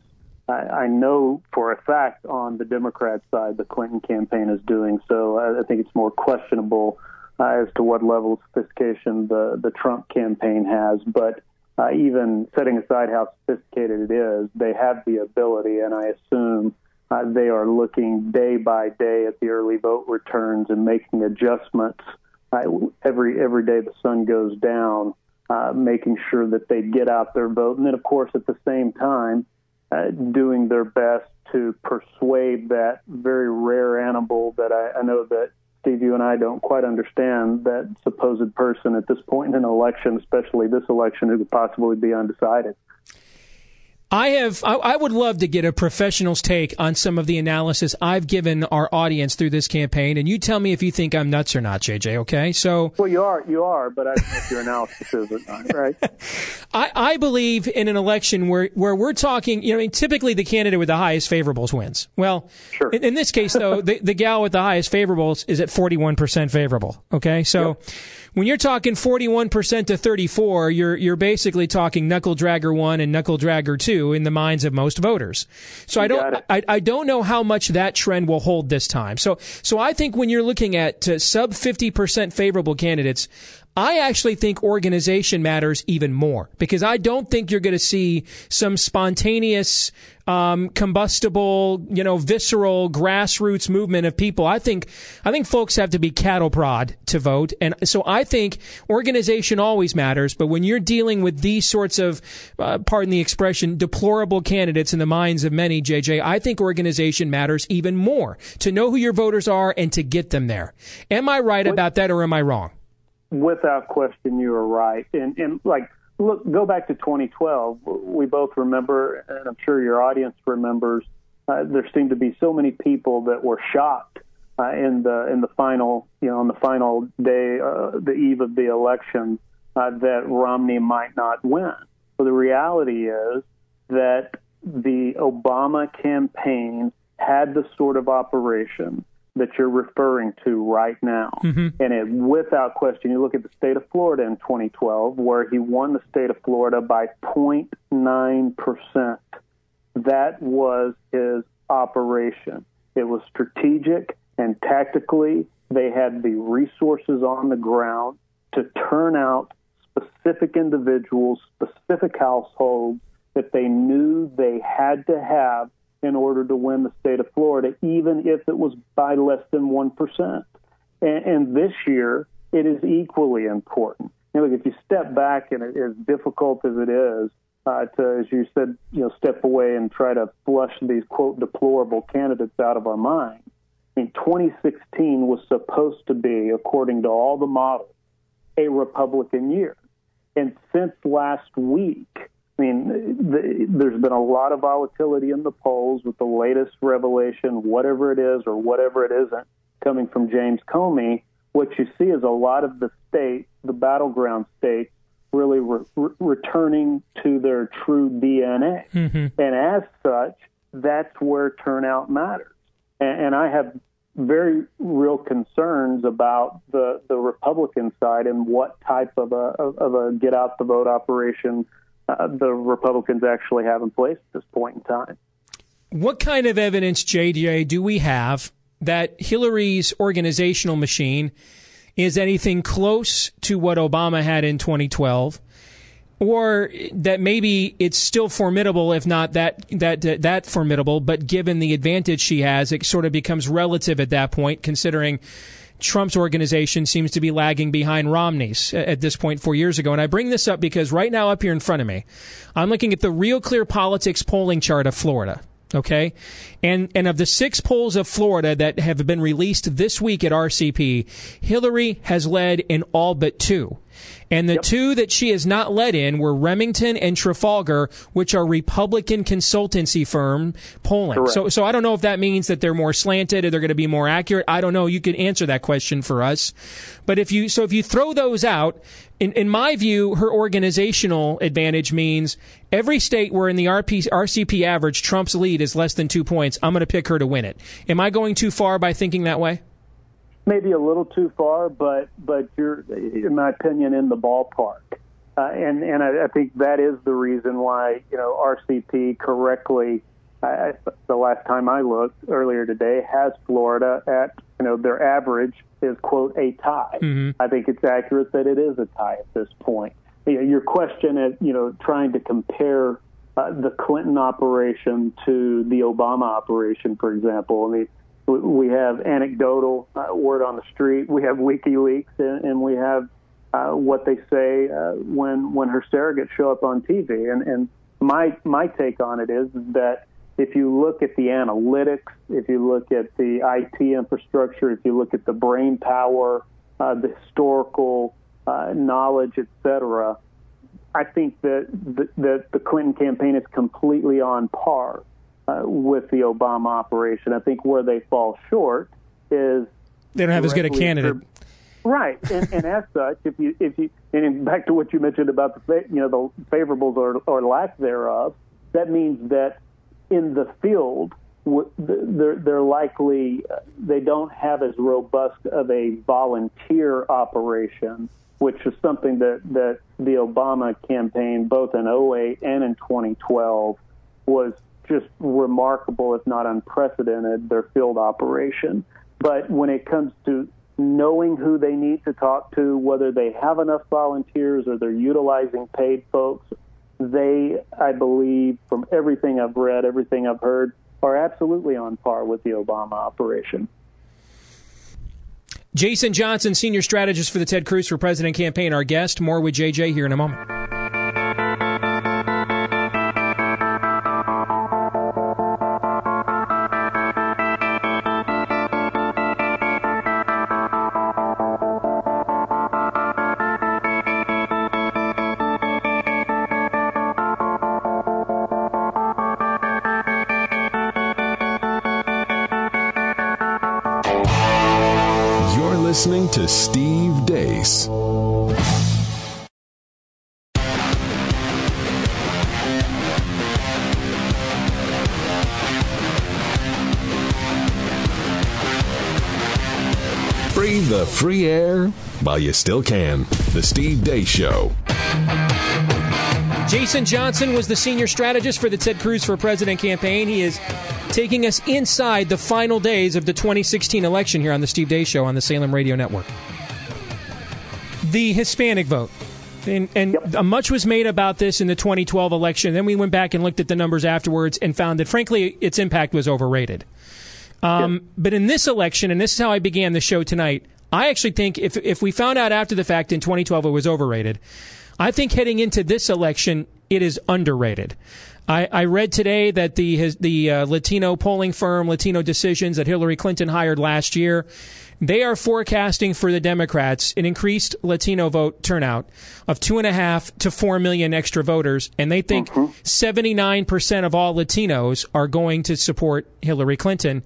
I, I know for a fact on the Democrat side, the Clinton campaign is doing so. I, I think it's more questionable uh, as to what level of sophistication the the Trump campaign has, but. Uh, even setting aside how sophisticated it is, they have the ability, and I assume uh, they are looking day by day at the early vote returns and making adjustments uh, every every day the sun goes down, uh, making sure that they get out their vote, and then of course at the same time uh, doing their best to persuade that very rare animal that I, I know that Steve, you and I don't quite understand that supposed person at this point in an election, especially this election, who could possibly be undecided. I have. I, I, would love to get a professional's take on some of the analysis I've given our audience through this campaign, and you tell me if you think I'm nuts or not, JJ. Okay, so well, you are, you are, but I don't know if your analysis is or not, right? I, I believe in an election where where we're talking. You know, I mean, typically the candidate with the highest favorables wins. Well, sure. in, in this case, though, the, the gal with the highest favorables is at 41 percent favorable. Okay, so. Yep when you're talking 41% to 34, you're you're basically talking knuckle dragger 1 and knuckle dragger 2 in the minds of most voters. So you I don't I, I don't know how much that trend will hold this time. So so I think when you're looking at uh, sub 50% favorable candidates, I actually think organization matters even more because I don't think you're going to see some spontaneous, um, combustible, you know, visceral grassroots movement of people. I think, I think folks have to be cattle prod to vote. And so I think organization always matters. But when you're dealing with these sorts of, uh, pardon the expression, deplorable candidates in the minds of many, JJ, I think organization matters even more to know who your voters are and to get them there. Am I right about that or am I wrong? Without question, you are right. And, and like, look, go back to 2012. We both remember, and I'm sure your audience remembers. Uh, there seemed to be so many people that were shocked uh, in the in the final, you know, on the final day, uh, the eve of the election, uh, that Romney might not win. But the reality is that the Obama campaign had the sort of operation that you're referring to right now. Mm-hmm. And it, without question, you look at the state of Florida in 2012, where he won the state of Florida by 0.9%. That was his operation. It was strategic and tactically, they had the resources on the ground to turn out specific individuals, specific households that they knew they had to have in order to win the state of Florida, even if it was by less than 1%. And, and this year, it is equally important. You if you step back, and it, as difficult as it is, uh, to, as you said, you know, step away and try to flush these quote deplorable candidates out of our mind. I mean, 2016 was supposed to be, according to all the models, a Republican year. And since last week, I mean, the, there's been a lot of volatility in the polls with the latest revelation, whatever it is or whatever it isn't, coming from James Comey. What you see is a lot of the states, the battleground states, really re- re- returning to their true DNA. Mm-hmm. And as such, that's where turnout matters. and, and I have very real concerns about the the Republican side and what type of a of a get out the vote operation uh, the Republicans actually have in place at this point in time. What kind of evidence, JJ, do we have that Hillary's organizational machine is anything close to what Obama had in 2012? or that maybe it's still formidable, if not that that that formidable. But given the advantage she has, it sort of becomes relative at that point, considering. Trump's organization seems to be lagging behind Romney's at this point four years ago. And I bring this up because right now, up here in front of me, I'm looking at the Real Clear Politics polling chart of Florida. Okay. And, and of the six polls of Florida that have been released this week at RCP, Hillary has led in all but two. And the yep. two that she has not let in were Remington and Trafalgar, which are Republican consultancy firm polling. Correct. So, so I don't know if that means that they're more slanted or they're going to be more accurate. I don't know. You can answer that question for us. But if you, so if you throw those out, in, in my view, her organizational advantage means every state where in the RP, RCP average Trump's lead is less than two points, I'm going to pick her to win it. Am I going too far by thinking that way? Maybe a little too far, but but you're, in my opinion, in the ballpark. Uh, and and I, I think that is the reason why you know RCP correctly. I, the last time I looked earlier today has Florida at you know their average is quote a tie. Mm-hmm. I think it's accurate that it is a tie at this point. You know, your question is you know trying to compare uh, the Clinton operation to the Obama operation, for example. I mean, we have anecdotal uh, word on the street. We have WikiLeaks, and, and we have uh, what they say uh, when when her surrogates show up on TV. And, and my my take on it is that if you look at the analytics, if you look at the IT infrastructure, if you look at the brain power, uh, the historical uh, knowledge, etc., I think that the, that the Clinton campaign is completely on par uh, with the Obama operation. I think where they fall short is they don't have as good a candidate. For, right, and, and as such, if you if you and back to what you mentioned about the you know the favorables or, or lack thereof, that means that in the field they're, they're likely uh, they don't have as robust of a volunteer operation, which is something that that the Obama campaign, both in 08 and in 2012, was just remarkable, if not unprecedented, their field operation. But when it comes to knowing who they need to talk to, whether they have enough volunteers or they're utilizing paid folks, they, I believe, from everything I've read, everything I've heard, are absolutely on par with the Obama operation. Jason Johnson, senior strategist for the Ted Cruz for President campaign, our guest. More with JJ here in a moment. Listening to Steve Deace. Breathe the free air while you still can. The Steve Deace Show. Jason Johnson was the senior strategist for the Ted Cruz for President campaign. He is taking us inside the final days of the 2016 election here on the Steve Deace Show on the Salem Radio Network. The Hispanic vote. And, and yep. much was made about this in the 2012 election. Then we went back and looked at the numbers afterwards and found that, frankly, its impact was overrated. Um, yep. But in this election, and this is how I began the show tonight, I actually think if, if we found out after the fact in 2012 it was overrated, I think heading into this election, it is underrated. I, I read today that the his, the uh, Latino polling firm, Latino Decisions, that Hillary Clinton hired last year, they are forecasting for the Democrats an increased Latino vote turnout of two and a half to four million extra voters, and they think mm-hmm. 79 percent of all Latinos are going to support Hillary Clinton.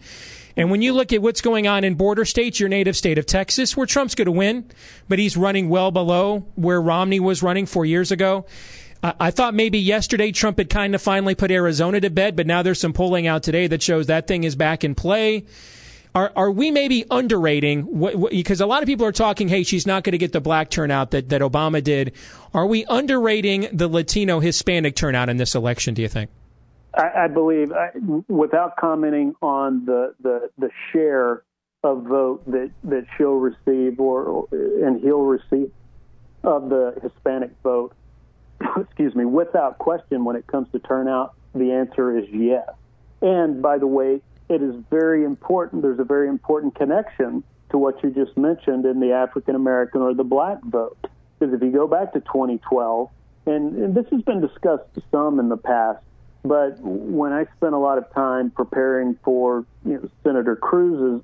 And when you look at what's going on in border states, your native state of Texas, where Trump's going to win, but he's running well below where Romney was running four years ago. I, thought maybe yesterday Trump had kind of finally put Arizona to bed, but now there's some polling out today that shows that thing is back in play. Are, are we maybe underrating because a lot of people are talking, hey, she's not going to get the black turnout that, that Obama did. Are we underrating the Latino Hispanic turnout in this election, do you think? I, I believe, I, without commenting on the, the, the share of vote that, that she'll receive or and he'll receive of the Hispanic vote, excuse me, without question, when it comes to turnout, the answer is yes. And by the way, it is very important. There's a very important connection to what you just mentioned in the African American or the black vote. Because if you go back to 2012, and, and this has been discussed some in the past, but when I spent a lot of time preparing for you know, Senator Cruz's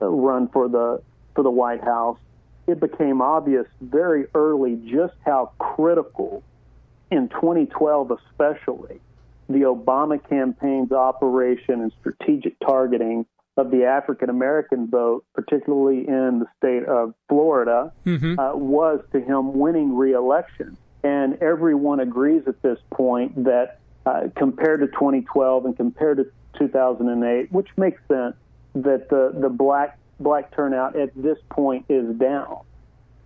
run for the for the White House, it became obvious very early just how critical in 2012, especially the Obama campaign's operation and strategic targeting of the African American vote, particularly in the state of Florida, mm-hmm. uh, was to him winning reelection. And everyone agrees at this point that uh, compared to 2012 and compared to 2008, which makes sense, that the, the black black turnout at this point is down.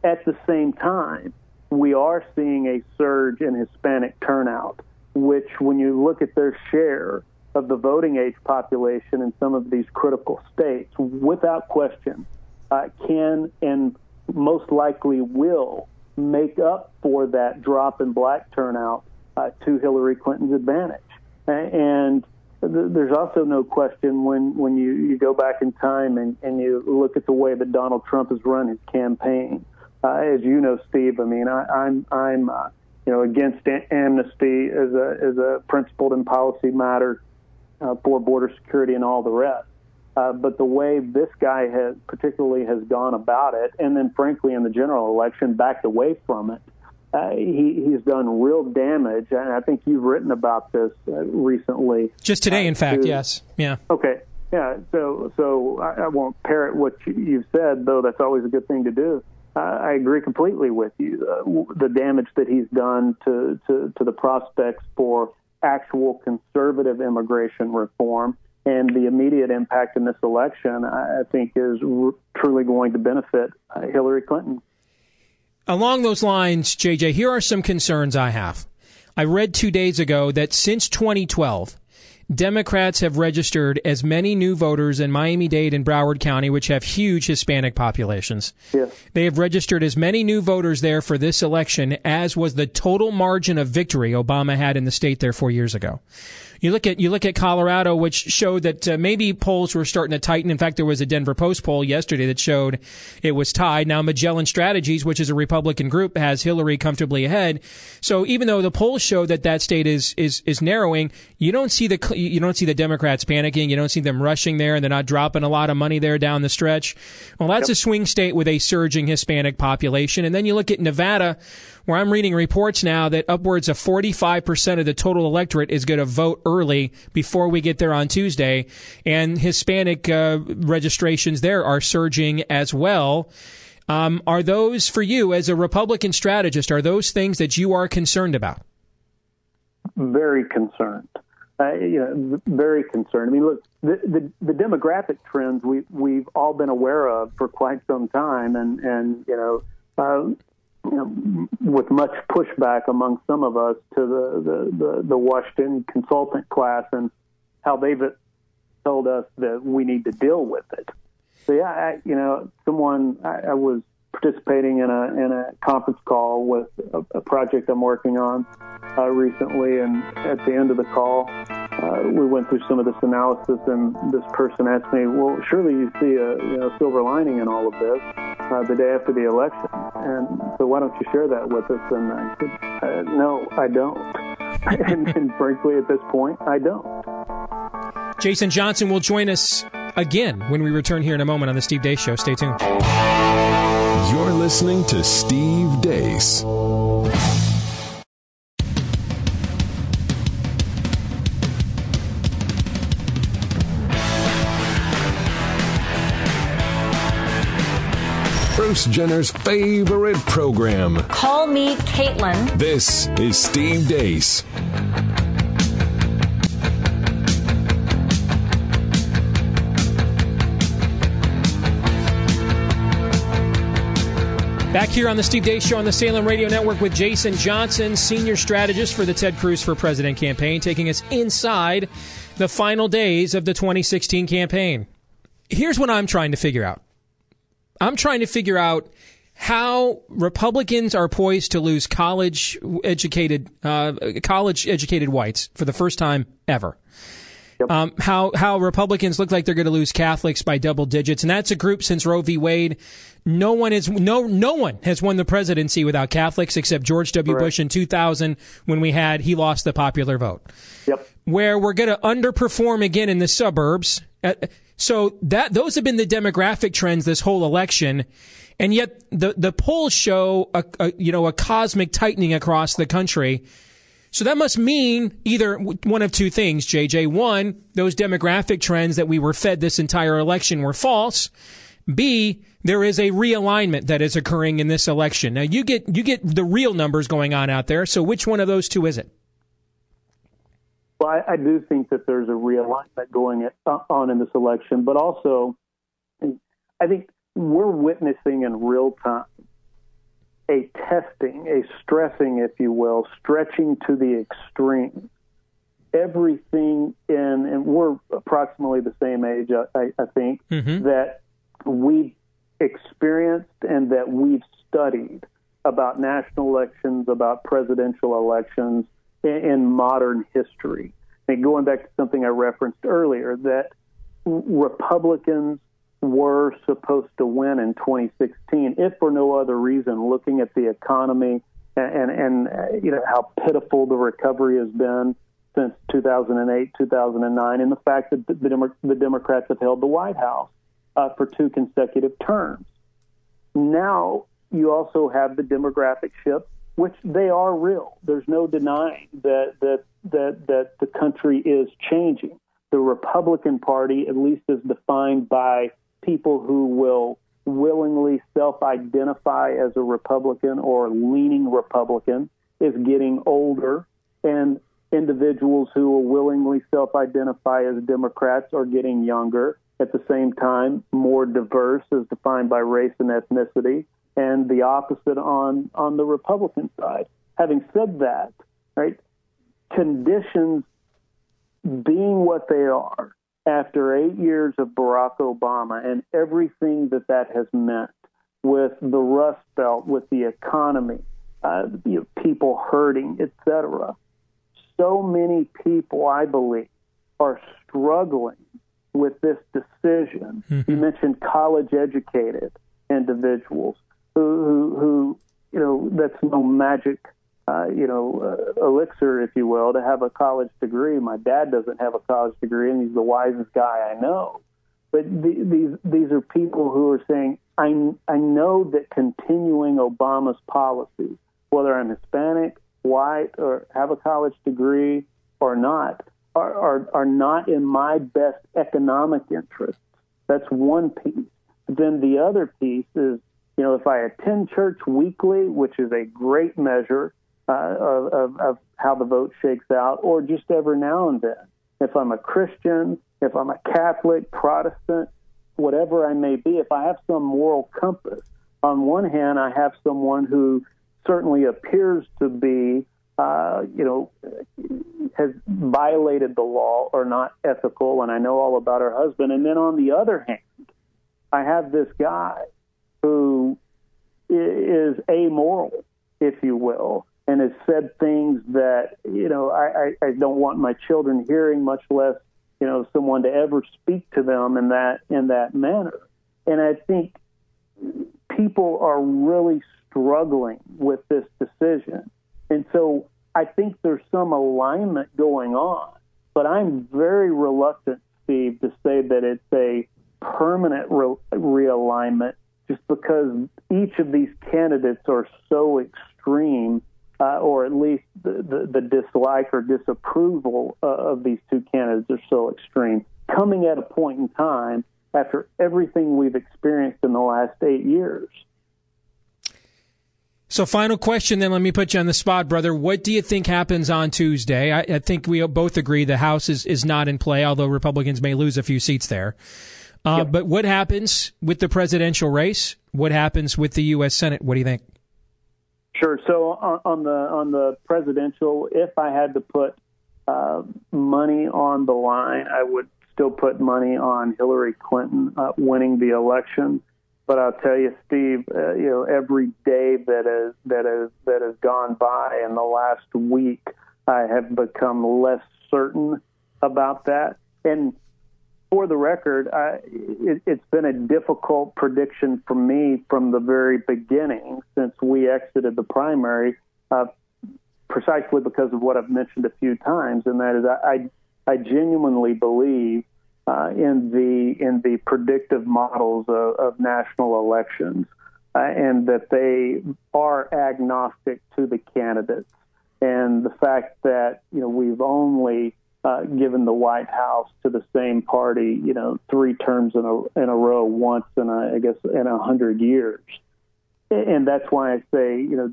At the same time, we are seeing a surge in Hispanic turnout which, when you look at their share of the voting age population in some of these critical states, without question, uh, can and most likely will make up for that drop in black turnout uh, to Hillary Clinton's advantage. And th- there's also no question when, when you, you go back in time and, and you look at the way that Donald Trump has run his campaign. Uh, as you know, Steve, I mean, I, I'm I'm uh, you know, against amnesty as a as a principled and policy matter uh, for border security and all the rest. Uh, but the way this guy has particularly has gone about it, and then frankly in the general election backed away from it, uh, he, he's done real damage. And I think you've written about this uh, recently. Just today, in uh, fact, to, yes, yeah. Okay, yeah. So so I, I won't parrot what you, you've said, though. That's always a good thing to do. I agree completely with you. Uh, the damage that he's done to, to, to the prospects for actual conservative immigration reform and the immediate impact in this election, I think, is r- truly going to benefit uh, Hillary Clinton. Along those lines, JJ, here are some concerns I have. I read two days ago that since 2012, Democrats have registered as many new voters in Miami Dade and Broward County, which have huge Hispanic populations. Yes. They have registered as many new voters there for this election as was the total margin of victory Obama had in the state there four years ago. You look at you look at Colorado, which showed that uh, maybe polls were starting to tighten. In fact, there was a Denver Post poll yesterday that showed it was tied. Now Magellan Strategies, which is a Republican group, has Hillary comfortably ahead. So even though the polls show that that state is is is narrowing, you don't see the you don't see the Democrats panicking. You don't see them rushing there, and they're not dropping a lot of money there down the stretch. Well, that's yep. a swing state with a surging Hispanic population. And then you look at Nevada where I'm reading reports now that upwards of 45% of the total electorate is going to vote early before we get there on Tuesday. And Hispanic uh, registrations there are surging as well. Um, are those for you as a Republican strategist? Are those things that you are concerned about? Very concerned. Uh, you know, very concerned. I mean, look, the, the, the demographic trends we we've all been aware of for quite some time, and and you know, uh, you know, with much pushback among some of us to the, the, the, the Washington consultant class and how they've told us that we need to deal with it. So yeah, I, you know, someone I, I was participating in a in a conference call with a, a project I'm working on uh, recently, and at the end of the call, uh, we went through some of this analysis, and this person asked me, "Well, surely you see a you know silver lining in all of this uh, the day after the election, and so why don't you share that with us?" And I said, uh, "No, I don't." and, and frankly, at this point, I don't. Jason Johnson will join us again when we return here in a moment on the Steve Deace Show. Stay tuned. You're listening to Steve Deace. Bruce Jenner's favorite program. Call me Caitlyn. This is Steve Deace. Back here on the Steve Deace Show on the Salem Radio Network with Jason Johnson, senior strategist for the Ted Cruz for President campaign, taking us inside the final days of the 2016 campaign. Here's what I'm trying to figure out I'm trying to figure out how Republicans are poised to lose college educated uh, college educated whites for the first time ever. Um, how how Republicans look like they're going to lose Catholics by double digits, and that's a group since Roe v. Wade. No one is no no one has won the presidency without Catholics except George W. Correct. Bush in 2000 when we had he lost the popular vote. Yep. Where we're going to underperform again in the suburbs. Uh, so that those have been the demographic trends this whole election, and yet the the polls show a, a you know a cosmic tightening across the country. So that must mean either one of two things, JJ. One, those demographic trends that we were fed this entire election were false. B, there is a realignment that is occurring in this election. Now you get you get the real numbers going on out there. So which one of those two is it? Well, I, I do think that there's a realignment going uh, on in this election, but also I think we're witnessing in real time a testing, a stressing, if you will, stretching to the extreme. Everything in, and we're approximately the same age, I, I think, Mm-hmm. that we've experienced and that we've studied about national elections, about presidential elections in, in modern history. And going back to something I referenced earlier, that Republicans were supposed to win in 2016, if for no other reason, looking at the economy and, and, and uh, you know how pitiful the recovery has been since 2008, 2009, and the fact that the, Demo- the Democrats have held the White House uh, for two consecutive terms. Now you also have the demographic shift, which they are real. There's no denying that that that that the country is changing. The Republican Party, at least as defined by people who will willingly self-identify as a Republican or leaning Republican, is getting older, and individuals who will willingly self-identify as Democrats are getting younger. At the same time, more diverse as defined by race and ethnicity, and the opposite on on the Republican side. Having said that, right, conditions being what they are after eight years of Barack Obama and everything that that has meant with the Rust Belt, with the economy, uh, you know, people hurting, etc. So many people, I believe, are struggling with this decision. Mm-hmm. You mentioned college educated individuals who, who, who, you know, that's no magic, uh, you know, uh, elixir, if you will, to have a college degree. My dad doesn't have a college degree, and he's the wisest guy I know. But the, these these are people who are saying, I I know that continuing Obama's policies, whether I'm Hispanic, white, or have a college degree or not, are, are, are not in my best economic interests. That's one piece. Then the other piece is, you know, if I attend church weekly, which is a great measure uh, of, of, of how the vote shakes out, or just every now and then, if I'm a Christian, if I'm a Catholic, Protestant, whatever I may be, if I have some moral compass, on one hand, I have someone who certainly appears to be, uh, you know, has violated the law or not ethical, and I know all about her husband. And then on the other hand, I have this guy who is amoral, if you will, and has said things that you know I, I, I don't want my children hearing, much less you know someone to ever speak to them in that in that manner. And I think people are really struggling with this decision. And so I think there's some alignment going on, but I'm very reluctant, Steve, to say that it's a permanent re- realignment just because each of these candidates are so extreme, uh, or at least the, the, the dislike or disapproval uh, of these two candidates are so extreme, coming at a point in time after everything we've experienced in the last eight years. So, final question. Then let me put you on the spot, brother. What do you think happens on Tuesday? I, I think we both agree the House is is not in play, although Republicans may lose a few seats there. Uh, yep. But what happens with the presidential race? What happens with the U.S. Senate? What do you think? Sure. So on, on the on the presidential, if I had to put uh, money on the line, I would still put money on Hillary Clinton uh, winning the election. But I'll tell you, Steve, uh, you know, every day that has that has that has gone by in the last week, I have become less certain about that. And for the record, I, it, it's been a difficult prediction for me from the very beginning since we exited the primary, uh, precisely because of what I've mentioned a few times, and that is I, I genuinely believe uh, in the in the predictive models of, of national elections, uh, and that they are agnostic to the candidates. And the fact that you know we've only uh, given the White House to the same party, you know, three terms in a in a row, once in a, I guess in a hundred years, and that's why I say, you know,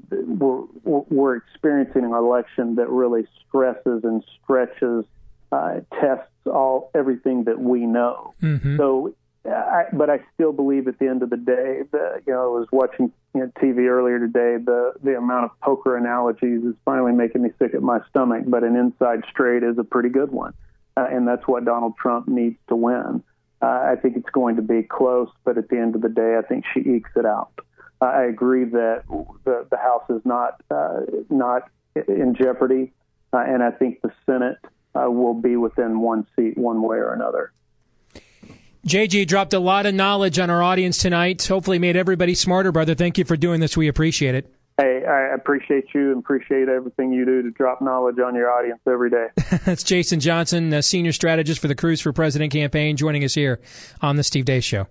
we're we're experiencing an election that really stresses and stretches uh, tests all everything that we know. Mm-hmm. So, I, but I still believe at the end of the day, that you know, I was watching know, TV earlier today. The the amount of poker analogies is finally making me sick at my stomach. But an inside straight is a pretty good one, uh, and that's what Donald Trump needs to win. Uh, I think it's going to be close, but at the end of the day, I think she ekes it out. Uh, I agree that the the House is not uh, not in jeopardy, uh, and I think the Senate uh, will be within one seat, one way or another. JG dropped a lot of knowledge on our audience tonight. Hopefully, made everybody smarter, brother. Thank you for doing this. We appreciate it. Hey, I appreciate you and appreciate everything you do to drop knowledge on your audience every day. That's Jason Johnson, a senior strategist for the Cruz for President campaign, joining us here on the Steve Deace Show.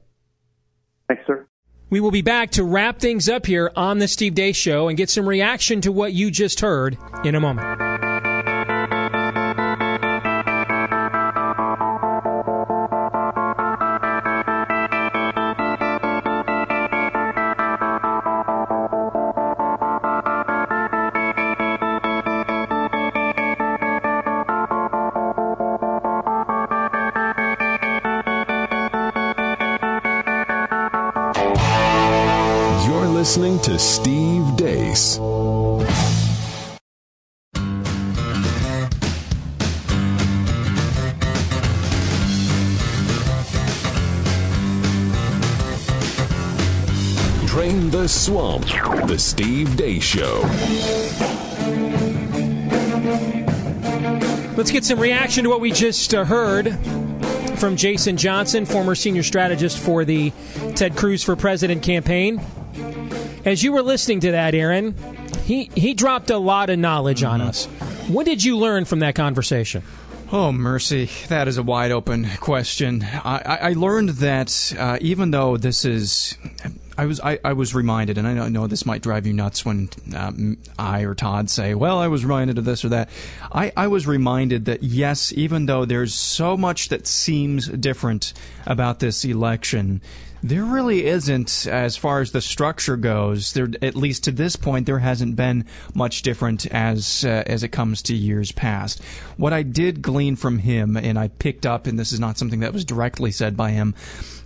Thanks, sir. We will be back to wrap things up here on the Steve Deace Show and get some reaction to what you just heard in a moment. To Steve Deace. Drain the Swamp, The Steve Deace Show. Let's get some reaction to what we just uh, heard from Jason Johnson, former senior strategist for the Ted Cruz for President campaign. As you were listening to that, Aaron, he, he dropped a lot of knowledge mm-hmm. on us. What did you learn from that conversation? Oh, mercy. That is a wide open question. I, I learned that uh, even though this is. I was I, I, was reminded, and I know this might drive you nuts when um, I or Todd say, "Well, I was reminded of this or that." I, I was reminded that yes, even though there's so much that seems different about this election, there really isn't, as far as the structure goes. There, at least to this point, there hasn't been much different as uh, as it comes to years past. What I did glean from him, and I picked up, and this is not something that was directly said by him,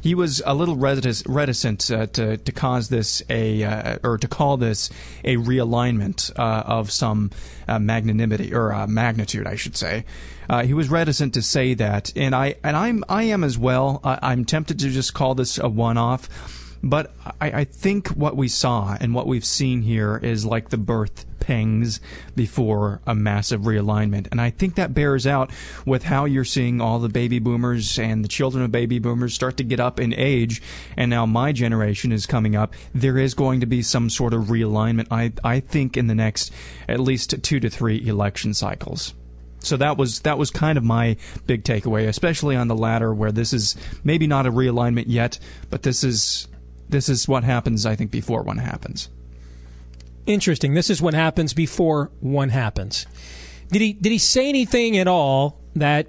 he was a little reticent uh, to to cause this a uh, or to call this a realignment uh, of some uh, magnanimity or uh, magnitude, I should say. He was reticent to say that, and I and I'm I am as well. I, am tempted to just call this a one-off, but I, I think what we saw and what we've seen here is like the birth pangs before a massive realignment. And I think that bears out with how you're seeing all the baby boomers and the children of baby boomers start to get up in age. And now my generation is coming up. There is going to be some sort of realignment, I, I think, in the next at least two to three election cycles. So that was that was kind of my big takeaway, especially on the latter, where this is maybe not a realignment yet, but this is this is what happens. I think before one happens. Interesting. This is what happens before one happens. Did he did he say anything at all that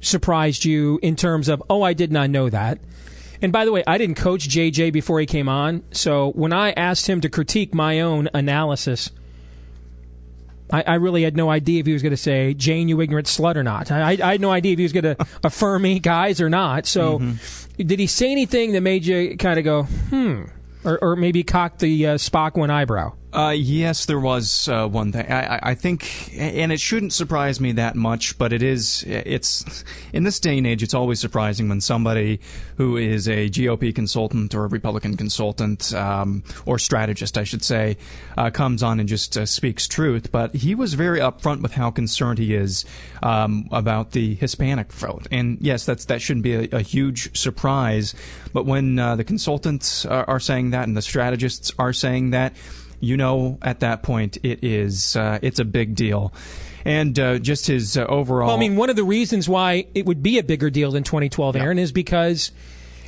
surprised you in terms of oh I did not know that? And by the way, I didn't coach JJ before he came on, so when I asked him to critique my own analysis, I, I really had no idea if he was going to say "Jane, you ignorant slut" or not. I, I had no idea if he was going to affirm me, guys, or not. So, Mm-hmm. Did he say anything that made you kind of go, "Hmm," or, or maybe cock the uh, Spock one eyebrow? Uh, yes, there was uh, one thing. I, I- think, and it shouldn't surprise me that much, but it is. It's in this day and age, it's always surprising when somebody who is a GOP consultant or a Republican consultant um, or strategist, I should say, uh, comes on and just uh, speaks truth. But he was very upfront with how concerned he is um, about the Hispanic vote, and yes, that's that shouldn't be a, a huge surprise. But when uh, the consultants are, are saying that and the strategists are saying that you know at that point it is uh, it's a big deal and uh, just his uh, overall Well, I mean, one of the reasons why it would be a bigger deal than 2012, Aaron, is because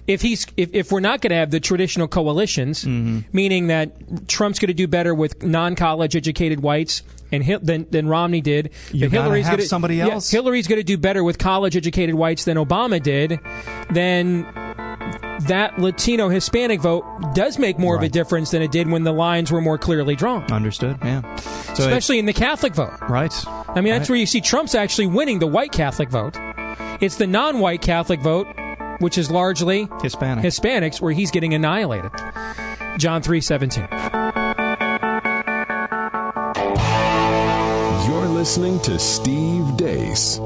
if he's if, if we're not going to have the traditional coalitions, Mm-hmm. meaning that Trump's going to do better with non-college educated whites and Hil- than than Romney did, You Hillary's have gonna, somebody yeah, else. Hillary's going to do better with college educated whites than Obama did, then that Latino Hispanic vote does make more of a difference than it did when the lines were more clearly drawn. understood yeah so Especially in the Catholic vote. right I mean, that's Right. where you see Trump's actually winning the white Catholic vote. It's the non white Catholic vote, which is largely Hispanic. Hispanics, where he's getting annihilated. John 317. You're listening to Steve Deace